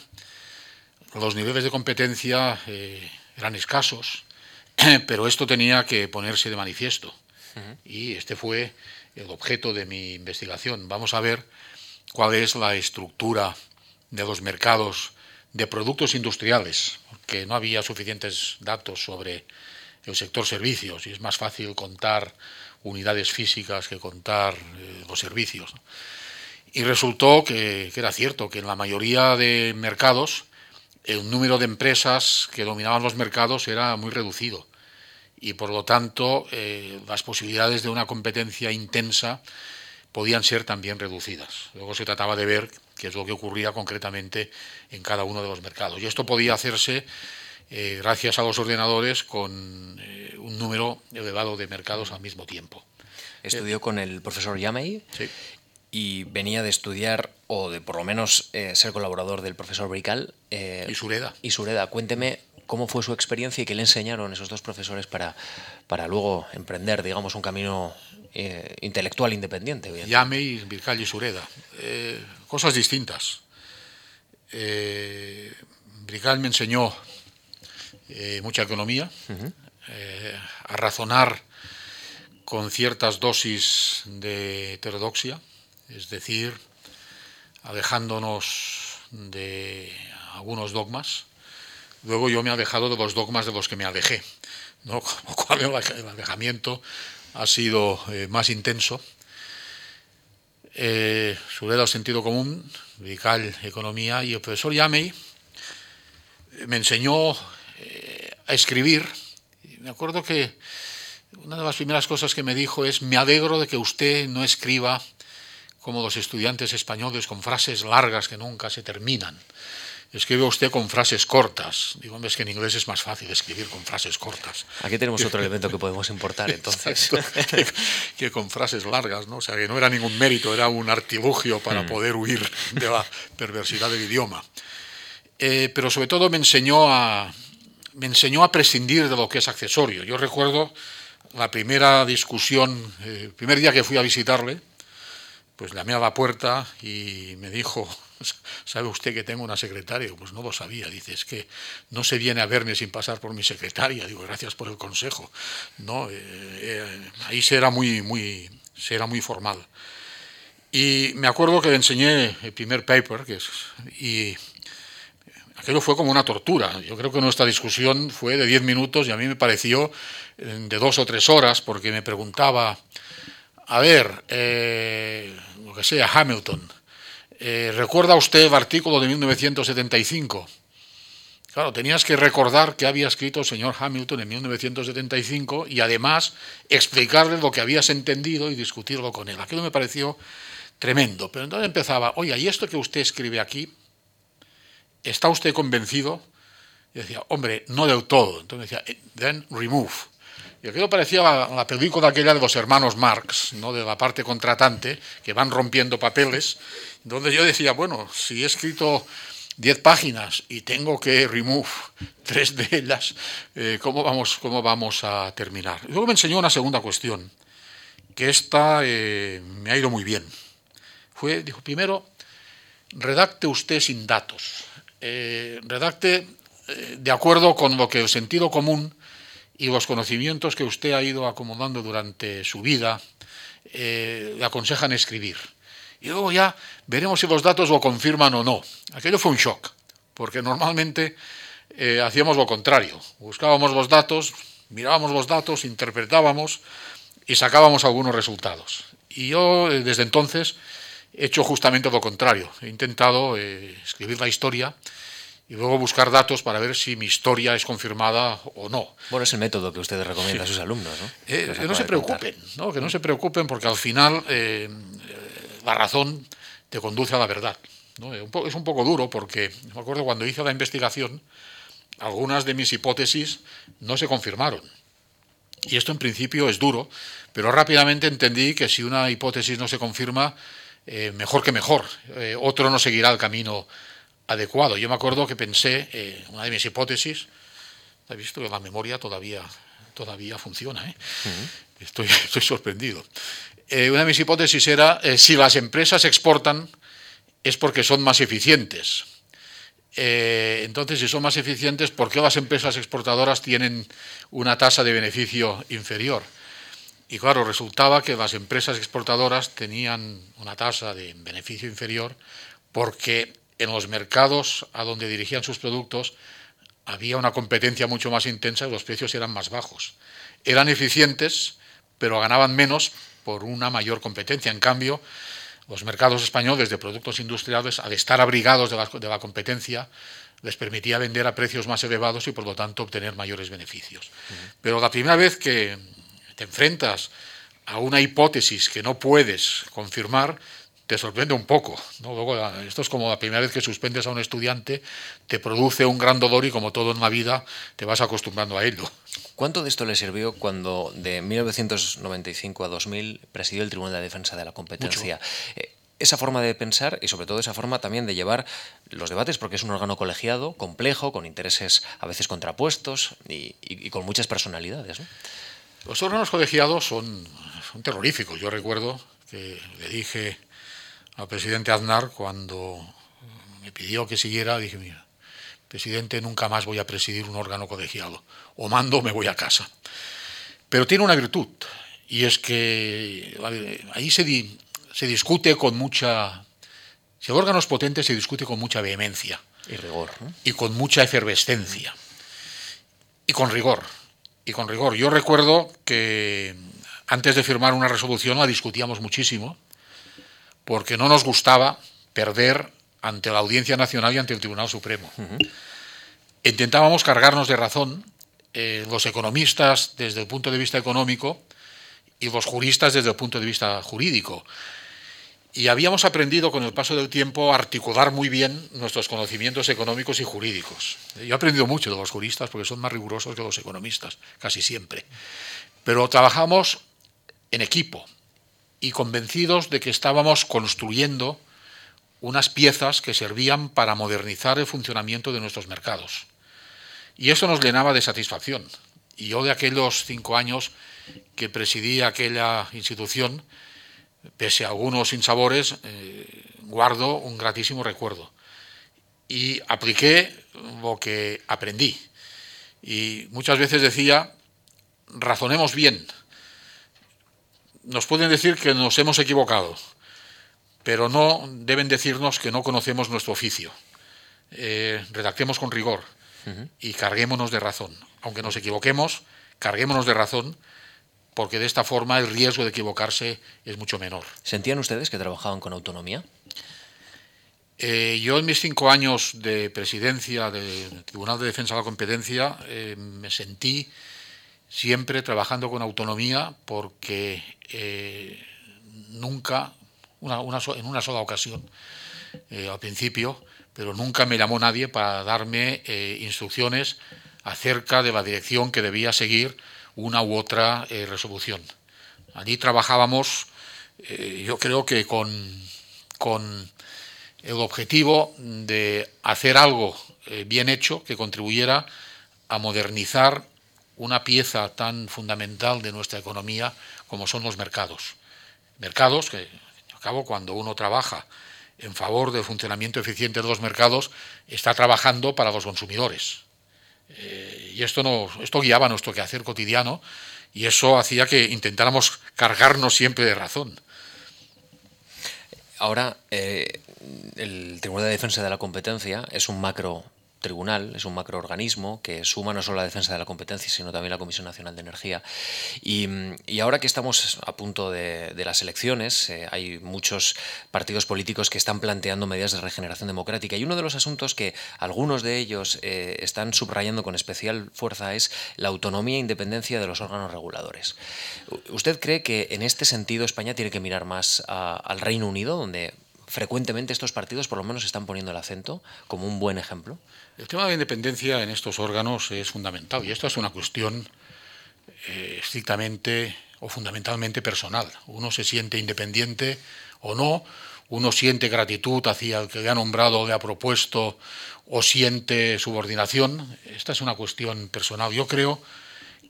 los niveles de competencia eh, eran escasos, pero esto tenía que ponerse de manifiesto. Y este fue el objeto de mi investigación. Vamos a ver cuál es la estructura de los mercados de productos industriales, porque no había suficientes datos sobre el sector servicios y es más fácil contar unidades físicas que contar eh, los servicios. Y resultó que, era cierto, que en la mayoría de mercados el número de empresas que dominaban los mercados era muy reducido y por lo tanto eh, las posibilidades de una competencia intensa podían ser también reducidas. Luego se trataba de ver qué es lo que ocurría concretamente en cada uno de los mercados. Y esto podía hacerse eh, gracias a los ordenadores con eh, un número elevado de mercados al mismo tiempo. Estudió con el profesor Yamey sí y venía de estudiar, o de por lo menos eh, ser colaborador del profesor Brical. Y Sureda. Y Sureda, cuénteme cómo fue su experiencia y qué le enseñaron esos dos profesores para, para luego emprender, digamos, un camino eh, intelectual independiente. Yamey, Brical y Sureda. Cosas distintas. Brical me enseñó eh, mucha economía, eh, a razonar con ciertas dosis de heterodoxia, es decir, alejándonos de algunos dogmas. Luego yo me he alejado de los dogmas de los que me alejé, ¿no? con lo cual el alejamiento ha sido eh, más intenso. Eh, el sentido común, Vical Economía, y el profesor Yamey me enseñó eh, a escribir. Y me acuerdo que una de las primeras cosas que me dijo es, me alegro de que usted no escriba como los estudiantes españoles con frases largas que nunca se terminan. Escribe usted con frases cortas. Digo, hombre, es que en inglés es más fácil escribir con frases cortas. Aquí tenemos otro elemento que podemos importar, entonces. que, con frases largas, ¿no? O sea, que no era ningún mérito, era un artilugio para mm. poder huir de la perversidad del idioma. Eh, pero sobre todo me enseñó a, me enseñó a prescindir de lo que es accesorio. Yo recuerdo la primera discusión, eh, el primer día que fui a visitarle, pues llamé a la puerta y me dijo, ¿sabe usted que tengo una secretaria? Pues no lo sabía. Dice, es que no se viene a verme sin pasar por mi secretaria. Digo, gracias por el consejo. No, eh, ahí se era muy, muy, se era muy formal. Y me acuerdo que le enseñé el primer paper, que es, y aquello fue como una tortura. Yo creo que nuestra discusión fue de 10 minutos y a mí me pareció eh, de dos o tres horas porque me preguntaba, a ver, eh, lo que sea, Hamilton, eh, ¿recuerda usted el artículo de 1975? Claro, tenías que recordar que había escrito el señor Hamilton en 1975 y además explicarle lo que habías entendido y discutirlo con él. Aquello me pareció tremendo. Pero entonces empezaba, oye, ¿y esto que usted escribe aquí? ¿está usted convencido? Y decía, hombre, no del todo. Entonces decía, eh, then remove. Y aquello parecía la, la, película aquella de los hermanos Marx, ¿no? de la parte contratante, que van rompiendo papeles, donde yo decía, bueno, si he escrito 10 páginas y tengo que remove tres de ellas, eh, ¿cómo, vamos, ¿cómo vamos a terminar? Luego me enseñó una segunda cuestión, que esta eh, me ha ido muy bien. Fue, dijo, primero, redacte usted sin datos. Eh, redacte de acuerdo con lo que el sentido común y los conocimientos que usted ha ido acomodando durante su vida eh, le aconsejan escribir. Y luego ya veremos si los datos lo confirman o no. Aquello fue un shock, porque normalmente hacíamos lo contrario. Buscábamos los datos, mirábamos los datos, interpretábamos y sacábamos algunos resultados. Y yo desde entonces he hecho justamente lo contrario. He intentado eh, escribir la historia y luego buscar datos para ver si mi historia es confirmada o no. Bueno, es el método que usted recomienda a sus alumnos, ¿no? Eh, que no se preocupen, ¿no? que no se preocupen porque al final eh, la razón te conduce a la verdad. Es un poco duro porque me acuerdo cuando hice la investigación, algunas de mis hipótesis no se confirmaron. Y esto en principio es duro, pero rápidamente entendí que si una hipótesis no se confirma, eh, mejor que mejor. Eh, otro no seguirá el camino adecuado. Yo me acuerdo que pensé, eh, una de mis hipótesis, he visto que la memoria todavía, todavía funciona, estoy, estoy, sorprendido. una de mis hipótesis era, si las empresas exportan es porque son más eficientes. entonces, si son más eficientes, ¿por qué las empresas exportadoras tienen una tasa de beneficio inferior? Y claro, resultaba que las empresas exportadoras tenían una tasa de beneficio inferior porque en los mercados a donde dirigían sus productos había una competencia mucho más intensa y los precios eran más bajos. Eran eficientes, pero ganaban menos por una mayor competencia. En cambio, los mercados españoles de productos industriales, al estar abrigados de la, competencia, les permitía vender a precios más elevados y por lo tanto obtener mayores beneficios. Pero la primera vez que te enfrentas a una hipótesis que no puedes confirmar, te sorprende un poco. Luego, esto es como la primera vez que suspendes a un estudiante, te produce un gran dolor y como todo en la vida te vas acostumbrando a ello. ¿Cuánto de esto le sirvió cuando de 1995 a 2000 presidió el Tribunal de Defensa de la Competencia? Eh, esa forma de pensar y sobre todo esa forma también de llevar los debates, porque es un órgano colegiado, complejo, con intereses a veces contrapuestos y, con muchas personalidades. Los órganos colegiados son, son terroríficos. Yo recuerdo que le dije al presidente Aznar cuando me pidió que siguiera, dije, mira, presidente, nunca más voy a presidir un órgano colegiado. O mando o me voy a casa. Pero tiene una virtud, y es que ahí se, se discute con mucha... Si el órgano es potente, se discute con mucha vehemencia. Y rigor. Y con mucha efervescencia. Y con rigor. Y con rigor. Yo recuerdo que antes de firmar una resolución la discutíamos muchísimo, porque no nos gustaba perder ante la Audiencia Nacional y ante el Tribunal Supremo. Intentábamos cargarnos de razón eh, los economistas desde el punto de vista económico y los juristas desde el punto de vista jurídico. Y habíamos aprendido con el paso del tiempo a articular muy bien nuestros conocimientos económicos y jurídicos. Yo he aprendido mucho de los juristas porque son más rigurosos que los economistas, casi siempre. Pero trabajamos en equipo y convencidos de que estábamos construyendo unas piezas que servían para modernizar el funcionamiento de nuestros mercados. Y eso nos llenaba de satisfacción. Y yo de aquellos cinco años que presidí aquella institución, pese a algunos sinsabores, eh, guardo un gratísimo recuerdo. Y apliqué lo que aprendí. Y muchas veces decía, razonemos bien. Nos pueden decir que nos hemos equivocado, pero no deben decirnos que no conocemos nuestro oficio. Eh, redactemos con rigor y carguémonos de razón. Aunque nos equivoquemos, carguémonos de razón, porque de esta forma el riesgo de equivocarse es mucho menor. ¿Sentían ustedes que trabajaban con autonomía? Eh, yo en mis cinco años de presidencia del Tribunal de Defensa de la Competencia eh, me sentí siempre trabajando con autonomía porque nunca en una sola ocasión, eh, al principio, pero nunca me llamó nadie para darme eh, instrucciones acerca de la dirección que debía seguir una u otra eh, resolución. Allí trabajábamos, yo creo que con, con el objetivo de hacer algo bien hecho que contribuyera a modernizar una pieza tan fundamental de nuestra economía como son los mercados. Mercados que cabo, cuando uno trabaja en favor del funcionamiento eficiente de los mercados, está trabajando para los consumidores. Eh, y esto, no, esto guiaba nuestro quehacer cotidiano y eso hacía que intentáramos cargarnos siempre de razón. Ahora, eh, el Tribunal de Defensa de la Competencia es un macro tribunal, es un macroorganismo que suma no solo la defensa de la competencia, sino también la Comisión Nacional de Energía. Y, ahora que estamos a punto de, las elecciones, eh, hay muchos partidos políticos que están planteando medidas de regeneración democrática y uno de los asuntos que algunos de ellos eh, están subrayando con especial fuerza es la autonomía e independencia de los órganos reguladores. ¿Usted cree que en este sentido España tiene que mirar más al Reino Unido, donde frecuentemente estos partidos por lo menos están poniendo el acento como un buen ejemplo? El tema de la independencia en estos órganos es fundamental y esto es una cuestión eh, estrictamente o fundamentalmente personal. Uno se siente independiente o no, uno siente gratitud hacia el que le ha nombrado le ha propuesto o siente subordinación. Esta es una cuestión personal. Yo creo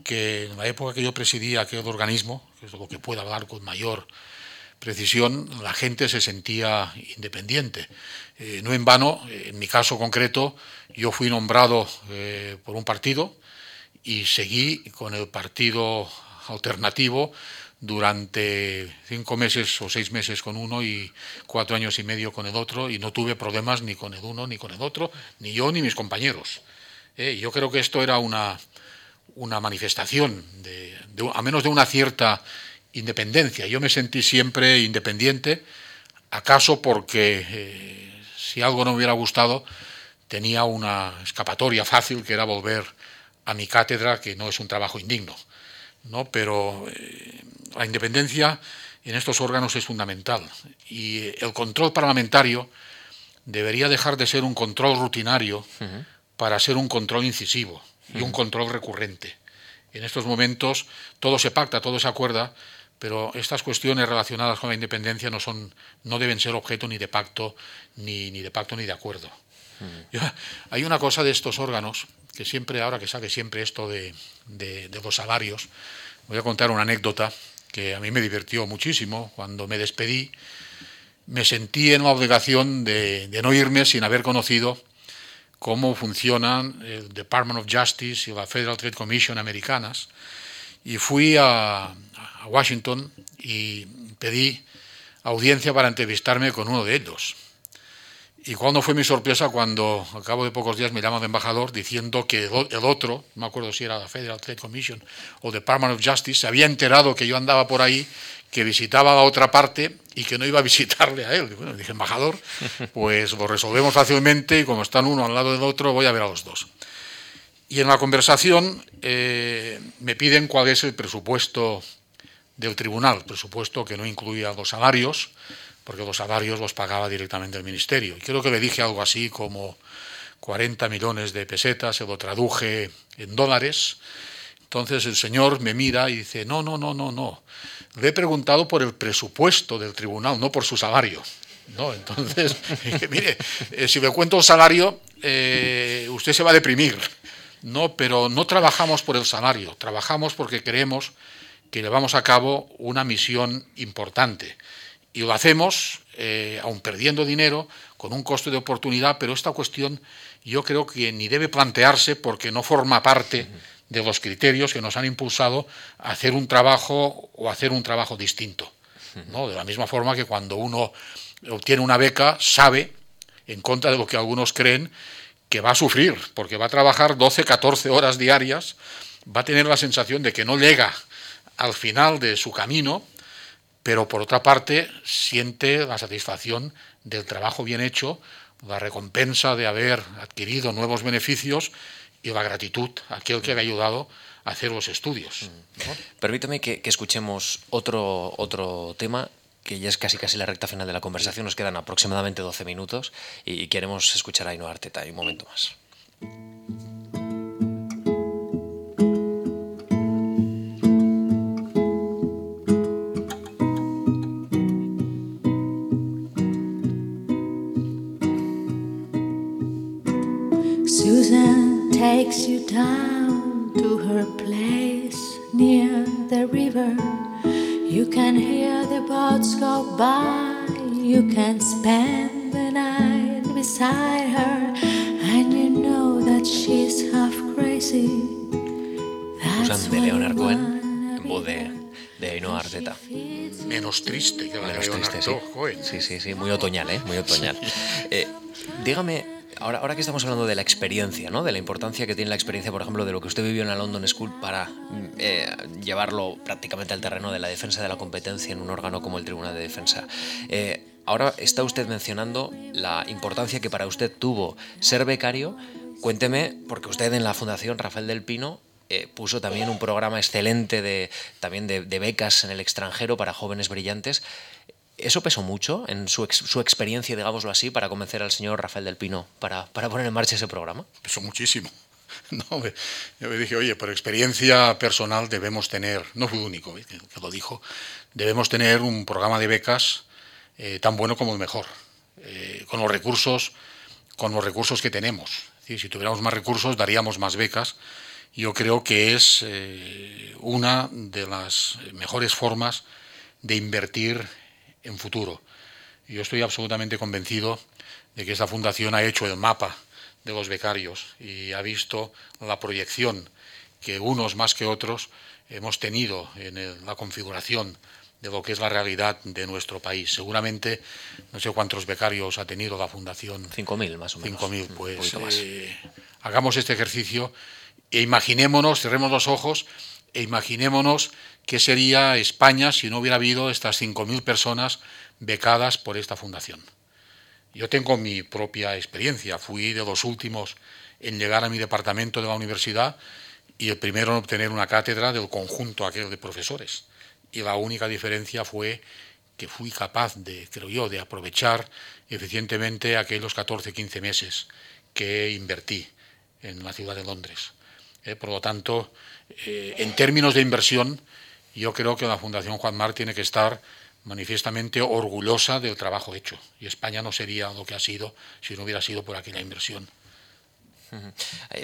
que en la época que yo presidía aquel organismo, que es lo que puedo hablar con mayor precisión, la gente se sentía independiente. Eh, no en vano, en mi caso concreto, yo fui nombrado eh, por un partido y seguí con el partido alternativo durante cinco meses o seis meses con uno y cuatro años y medio con el otro y no tuve problemas ni con el uno ni con el otro, ni yo ni mis compañeros. Eh, yo creo que esto era una, una manifestación, de, a menos de una cierta independencia. Yo me sentí siempre independiente, acaso porque eh, si algo no me hubiera gustado, tenía una escapatoria fácil que era volver a mi cátedra, que no es un trabajo indigno. ¿no? Pero eh, la independencia en estos órganos es fundamental y el control parlamentario debería dejar de ser un control rutinario para ser un control incisivo y un control recurrente. En estos momentos todo se pacta, todo se acuerda, pero estas cuestiones relacionadas con la independencia no son no deben ser objeto ni de pacto ni, ni de pacto ni de acuerdo mm. hay una cosa de estos órganos que siempre ahora que sabe siempre esto de, de, los salarios voy a contar una anécdota que a mí me divirtió muchísimo cuando me despedí me sentí en la obligación de, de no irme sin haber conocido cómo funcionan el Department of Justice y la Federal Trade Commission americanas. Y fui a Washington y pedí audiencia para entrevistarme con uno de ellos. Y cuando fue mi sorpresa cuando al cabo de pocos días me llama de embajador diciendo que el otro, no me acuerdo si era la Federal Trade Commission o Department of Justice, se había enterado que yo andaba por ahí, que visitaba la otra parte y que no iba a visitarle a él. bueno, dije, embajador, pues lo resolvemos fácilmente y como están uno al lado del otro, voy a ver a los dos. Y en la conversación eh, me piden cuál es el presupuesto del tribunal, presupuesto que no incluía los salarios, porque los salarios los pagaba directamente el ministerio. Y creo que le dije algo así como 40 millones de pesetas, se lo traduje en dólares. Entonces el señor me mira y dice, no, no, no, no, no. Le he preguntado por el presupuesto del tribunal, no por su salario. No, entonces, mire, eh, si me cuento el salario, eh, usted se va a deprimir. No, pero no trabajamos por el salario, trabajamos porque creemos que llevamos a cabo una misión importante y lo hacemos, eh, aun perdiendo dinero, con un costo de oportunidad, pero esta cuestión yo creo que ni debe plantearse porque no forma parte de los criterios que nos han impulsado a hacer un trabajo o hacer un trabajo distinto. ¿no? De la misma forma que cuando uno obtiene una beca, sabe, en contra de lo que algunos creen, que va a sufrir, porque va a trabajar 12, 14 horas diarias, va a tener la sensación de que no llega al final de su camino pero por otra parte siente la satisfacción del trabajo bien hecho, la recompensa de haber adquirido nuevos beneficios y la gratitud a aquel que le ha ayudado a hacer los estudios. Permítame que, escuchemos otro, otro tema que ya es casi casi la recta final de la conversación, nos quedan aproximadamente 12 minutos y, queremos escuchar a Ainhoa Arteta, un momento más. Takes you down to her place near the river. You can hear the boats go by, you can spend the night beside her, and you know that she's half crazy. That's de Leonard Cohen en voz de, de Ainhoa Arteta. Menos triste que la Menos de Leonard triste, sí. Cohen. Sí, sí, sí, muy otoñal, ¿eh? Muy otoñal. Eh, dígame Ahora, ahora que estamos hablando de la experiencia, ¿no? de la importancia que tiene la experiencia, por ejemplo, de lo que usted vivió en la London School para mm, eh, llevarlo prácticamente al terreno de la defensa de la competencia en un órgano como el Tribunal de Defensa. Eh, ahora está usted mencionando la importancia que para usted tuvo ser becario. Cuénteme, porque usted en la Fundación Rafael del Pino eh, puso también un programa excelente de, también de, de, becas en el extranjero para jóvenes brillantes. ¿Eso pesó mucho en su, su, experiencia, digámoslo así, para convencer al señor Rafael del Pino para, para poner en marcha ese programa? Pesó muchísimo. No, yo me dije, oye, por experiencia personal debemos tener, no fui único que, lo dijo, debemos tener un programa de becas eh, tan bueno como el mejor, eh, con los recursos, con los recursos que tenemos. si tuviéramos más recursos daríamos más becas. Yo creo que es eh, una de las mejores formas de invertir en futuro. Yo estoy absolutamente convencido de que esta fundación ha hecho el mapa de los becarios y ha visto la proyección que unos más que otros hemos tenido en la configuración de lo que es la realidad de nuestro país. Seguramente, no sé cuántos becarios ha tenido la Fundación. 5.000 más o menos. 5.000, pues eh, hagamos este ejercicio e imaginémonos, cerremos los ojos e imaginémonos qué sería España si no hubiera habido estas 5.000 personas becadas por esta fundación. Yo tengo mi propia experiencia, fui de los últimos en llegar a mi departamento de la universidad y el primero en obtener una cátedra del conjunto aquel de profesores. Y la única diferencia fue que fui capaz de, creo yo, de aprovechar eficientemente aquellos 14, 15 meses que invertí en la ciudad de Londres. Eh, por lo tanto, eh, en términos de inversión, yo creo que la Fundación Juan Mar tiene que estar manifiestamente orgullosa del trabajo hecho. Y España no sería lo que ha sido si no hubiera sido por aquella inversión.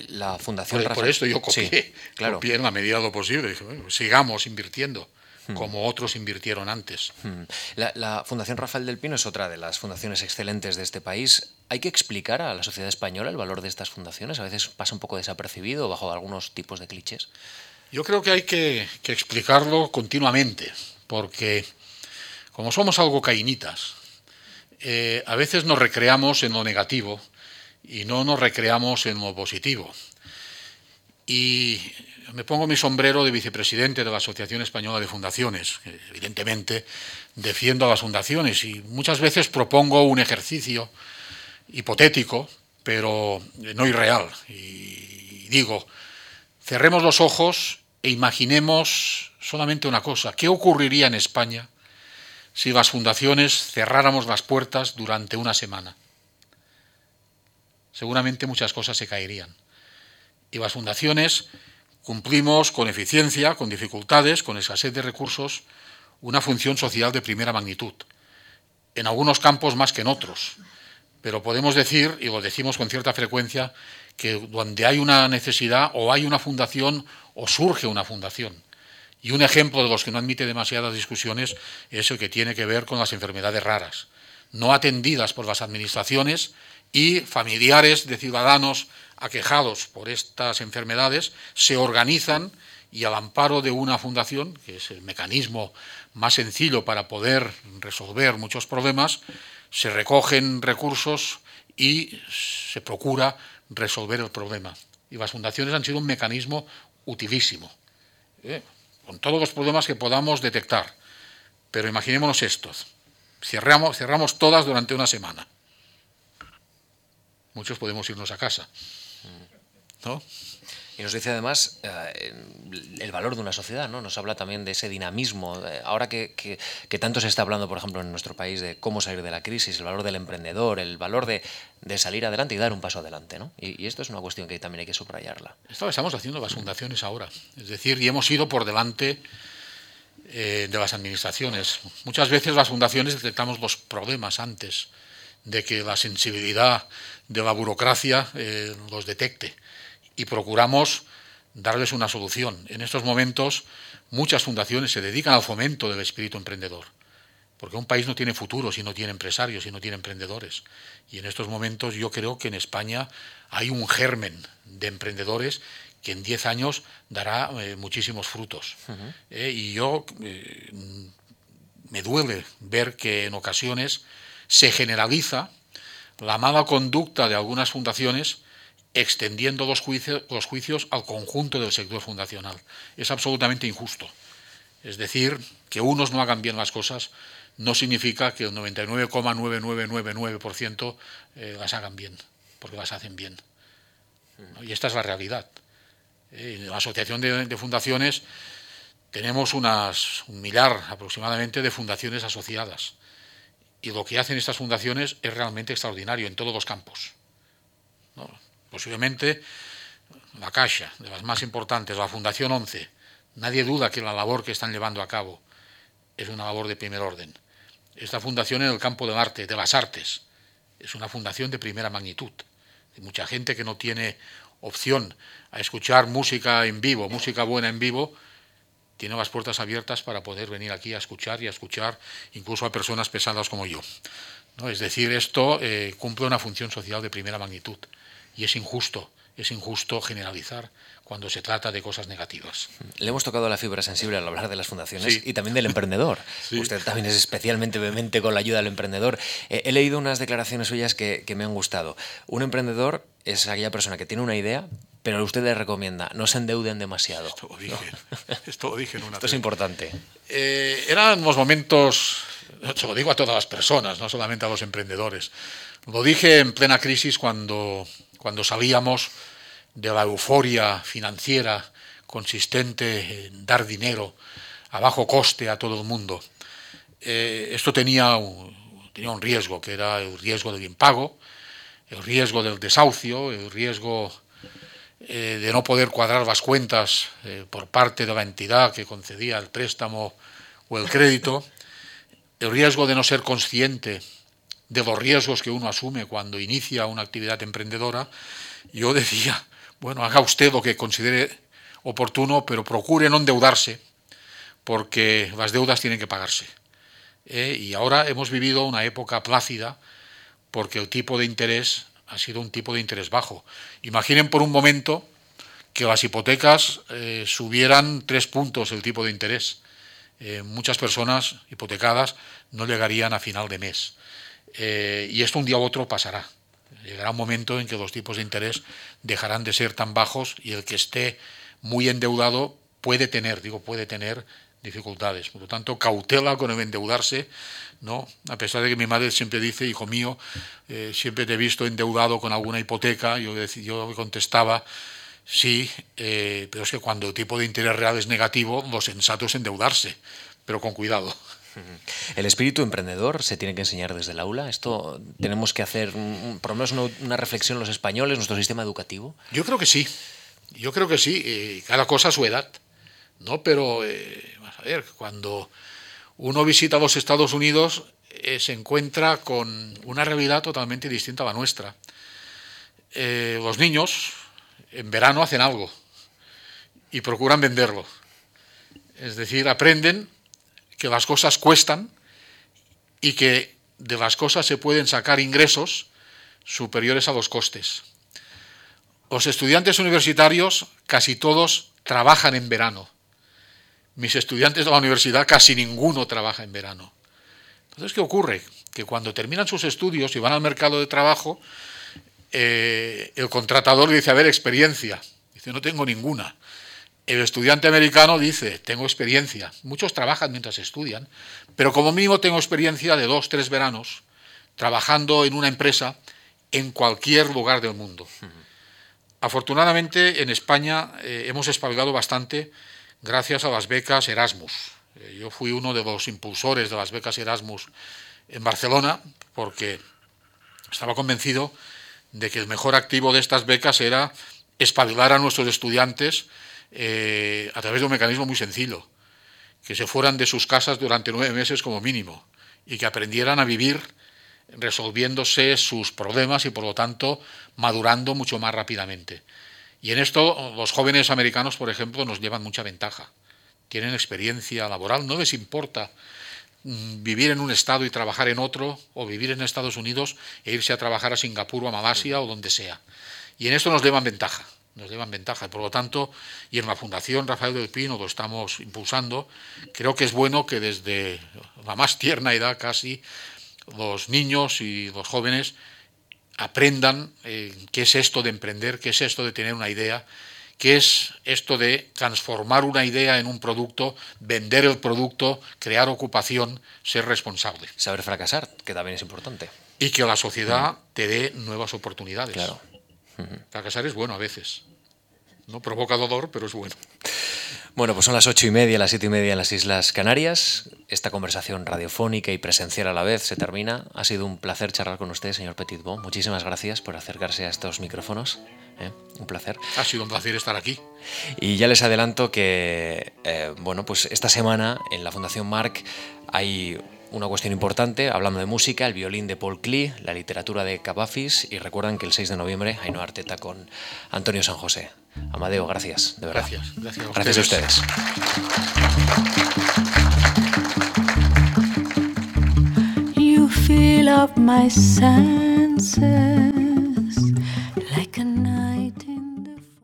La Fundación por, esto yo copié, claro. en la medida de lo posible. sigamos invirtiendo. como otros invirtieron antes. Hmm. La, Fundación Rafael del Pino es otra de las fundaciones excelentes de este país. ¿Hay que explicar a la sociedad española el valor de estas fundaciones? A veces pasa un poco desapercibido bajo algunos tipos de clichés. Yo creo que hay que, explicarlo continuamente, porque como somos algo cainitas, eh, a veces nos recreamos en lo negativo y no nos recreamos en lo positivo. Y me pongo mi sombrero de vicepresidente de la Asociación Española de Fundaciones. Evidentemente, defiendo a las fundaciones y muchas veces propongo un ejercicio hipotético, pero no irreal. Y digo, cerremos los ojos e imaginemos solamente una cosa. ¿Qué ocurriría en España si las fundaciones cerráramos las puertas durante una semana? Seguramente muchas cosas se caerían. Y las fundaciones cumplimos con eficiencia, con dificultades, con escasez de recursos, una función social de primera magnitud. En algunos campos más que en otros. Pero podemos decir, y lo decimos con cierta frecuencia, que donde hay una necesidad o hay una fundación o surge una fundación. Y un ejemplo de los que no admite demasiadas discusiones es el que tiene que ver con las enfermedades raras, no atendidas por las administraciones y familiares de ciudadanos aquejados por estas enfermedades se organizan y al amparo de una fundación, que es el mecanismo más sencillo para poder resolver muchos problemas, se recogen recursos y se procura resolver el problema. Y las fundaciones han sido un mecanismo utilísimo, ¿eh? con todos los problemas que podamos detectar. Pero imaginémonos estos. Cerramos, cerramos todas durante una semana. Muchos podemos irnos a casa. Y nos dice además eh, el valor de una sociedad, ¿no? Nos habla también de ese dinamismo. Eh, ahora que, tanto se está hablando, por ejemplo, en nuestro país de cómo salir de la crisis, el valor del emprendedor, el valor de, salir adelante y dar un paso adelante, ¿no? Y, esto es una cuestión que también hay que subrayarla. Esto lo estamos haciendo las fundaciones ahora. Es decir, y hemos ido por delante eh, de las administraciones. Muchas veces las fundaciones detectamos los problemas antes de que la sensibilidad de la burocracia los detecte y procuramos darles una solución. En estos momentos muchas fundaciones se dedican al fomento del espíritu emprendedor, porque un país no tiene futuro si no tiene empresarios, si no tiene emprendedores. Y en estos momentos yo creo que en España hay un germen de emprendedores que en 10 años dará eh, muchísimos frutos. Eh, y yo eh, me duele ver que en ocasiones se generaliza la mala conducta de algunas fundaciones extendiendo los juicios, al conjunto del sector fundacional. Es absolutamente injusto. Es decir, que unos no hagan bien las cosas no significa que el 99,9999% eh, las hagan bien, porque las hacen bien. Y esta es la realidad. Eh, en la Asociación de, Fundaciones tenemos unas, un millar aproximadamente de fundaciones asociadas. Y lo que hacen estas fundaciones es realmente extraordinario en todos los campos posiblemente la Caixa, de las más importantes, la Fundación 11, nadie duda que la labor que están llevando a cabo es una labor de primer orden. Esta fundación en el campo del arte, de las artes, es una fundación de primera magnitud. Mucha gente que no tiene opción a escuchar música en vivo, música buena en vivo, tiene las puertas abiertas para poder venir aquí a escuchar y a escuchar incluso a personas pesadas como yo. Es decir, esto eh, cumple una función social de primera magnitud y es injusto, es injusto generalizar cuando se trata de cosas negativas. Le hemos tocado la fibra sensible al hablar de las fundaciones y también del emprendedor. Usted también es especialmente vehemente con la ayuda del emprendedor. Eh, he leído unas declaraciones suyas que, me han gustado. Un emprendedor es aquella persona que tiene una idea, pero usted le recomienda, no se endeuden demasiado. Esto lo dije, esto lo dije en una Esto es importante. Eh, eran los momentos, se lo digo a todas las personas, no solamente a los emprendedores. Lo dije en plena crisis cuando cuando salíamos de la euforia financiera consistente en dar dinero a bajo coste a todo el mundo. Eh, esto tenía un, riesgo, que era el riesgo del impago, el riesgo del desahucio, el riesgo eh, de no poder cuadrar las cuentas eh, por parte de la entidad que concedía el préstamo o el crédito, el riesgo de no ser consciente de los riesgos que uno asume cuando inicia una actividad emprendedora, yo decía, bueno, haga usted lo que considere oportuno, pero procure no endeudarse, porque las deudas tienen que pagarse. ¿eh? y ahora hemos vivido una época plácida porque el tipo de interés ha sido un tipo de interés bajo. Imaginen por un momento que las hipotecas eh, subieran tres puntos el tipo de interés. Eh, muchas personas hipotecadas no llegarían a final de mes. Y esto un día u otro pasará. Llegará un momento en que los tipos de interés dejarán de ser tan bajos y el que esté muy endeudado puede tener, digo, puede tener dificultades. Por lo tanto, cautela con el endeudarse, ¿no? A pesar de que mi madre siempre dice, hijo mío, eh, siempre te he visto endeudado con alguna hipoteca, yo, yo contestaba, sí, eh, pero es que cuando el tipo de interés real es negativo, lo sensato es endeudarse, pero con cuidado. ¿El espíritu emprendedor se tiene que enseñar desde el aula? ¿Esto tenemos que hacer, por lo menos, una, reflexión los españoles, nuestro sistema educativo? Yo creo que sí. Yo creo que sí. Eh, cada cosa a su edad. ¿no? Pero, eh, a ver, cuando uno visita los Estados Unidos, eh, se encuentra con una realidad totalmente distinta a la nuestra. Eh, los niños en verano hacen algo y procuran venderlo. Es decir, aprenden que las cosas cuestan y que de las cosas se pueden sacar ingresos superiores a los costes. Los estudiantes universitarios casi todos trabajan en verano mis estudiantes de la universidad casi ninguno trabaja en verano. Entonces, ¿qué ocurre? Que cuando terminan sus estudios y van al mercado de trabajo, eh, el contratador dice, a ver, experiencia. Dice, no tengo ninguna. El estudiante americano dice, tengo experiencia. Muchos trabajan mientras estudian, pero como mínimo tengo experiencia de dos, tres veranos trabajando en una empresa en cualquier lugar del mundo. Afortunadamente, en España eh, hemos espabilado bastante gracias a las becas Erasmus. Eh, yo fui uno de los impulsores de las becas Erasmus en Barcelona porque estaba convencido de que el mejor activo de estas becas era espabilar a nuestros estudiantes eh, a través de un mecanismo muy sencillo, que se fueran de sus casas durante nueve meses como mínimo y que aprendieran a vivir resolviéndose sus problemas y por lo tanto madurando mucho más rápidamente. Y en esto los jóvenes americanos, por ejemplo, nos llevan mucha ventaja. Tienen experiencia laboral, no les importa mm, vivir en un estado y trabajar en otro, o vivir en Estados Unidos e irse a trabajar a Singapur o a Malasia o donde sea. Y en esto nos llevan ventaja, nos llevan ventaja. Por lo tanto, y en la Fundación Rafael del Pino lo estamos impulsando, creo que es bueno que desde la más tierna edad casi, los niños y los jóvenes aprendan eh, qué es esto de emprender, qué es esto de tener una idea, qué es esto de transformar una idea en un producto, vender el producto, crear ocupación, ser responsable. Saber fracasar, que también es importante. Y que la sociedad te dé nuevas oportunidades. Claro. Fracasar es bueno a veces. No provoca dolor, pero es bueno. Bueno, pues son las ocho y media, las siete y media en las Islas Canarias. Esta conversación radiofónica y presencial a la vez se termina. Ha sido un placer charlar con usted, señor Petitbon. Muchísimas gracias por acercarse a estos micrófonos. ¿eh? Un placer. Ha sido un placer estar aquí. Y ya les adelanto que, eh, bueno, pues esta semana en la Fundación Marc hay una cuestión importante, hablando de música, el violín de Paul Klee, la literatura de Cavafis y recuerdan que el 6 de noviembre hay una Arteta con Antonio San José. Amadeo, gracias, de verdad. Gracias, gracias a ustedes. Gracias a ustedes. You fill up my senses.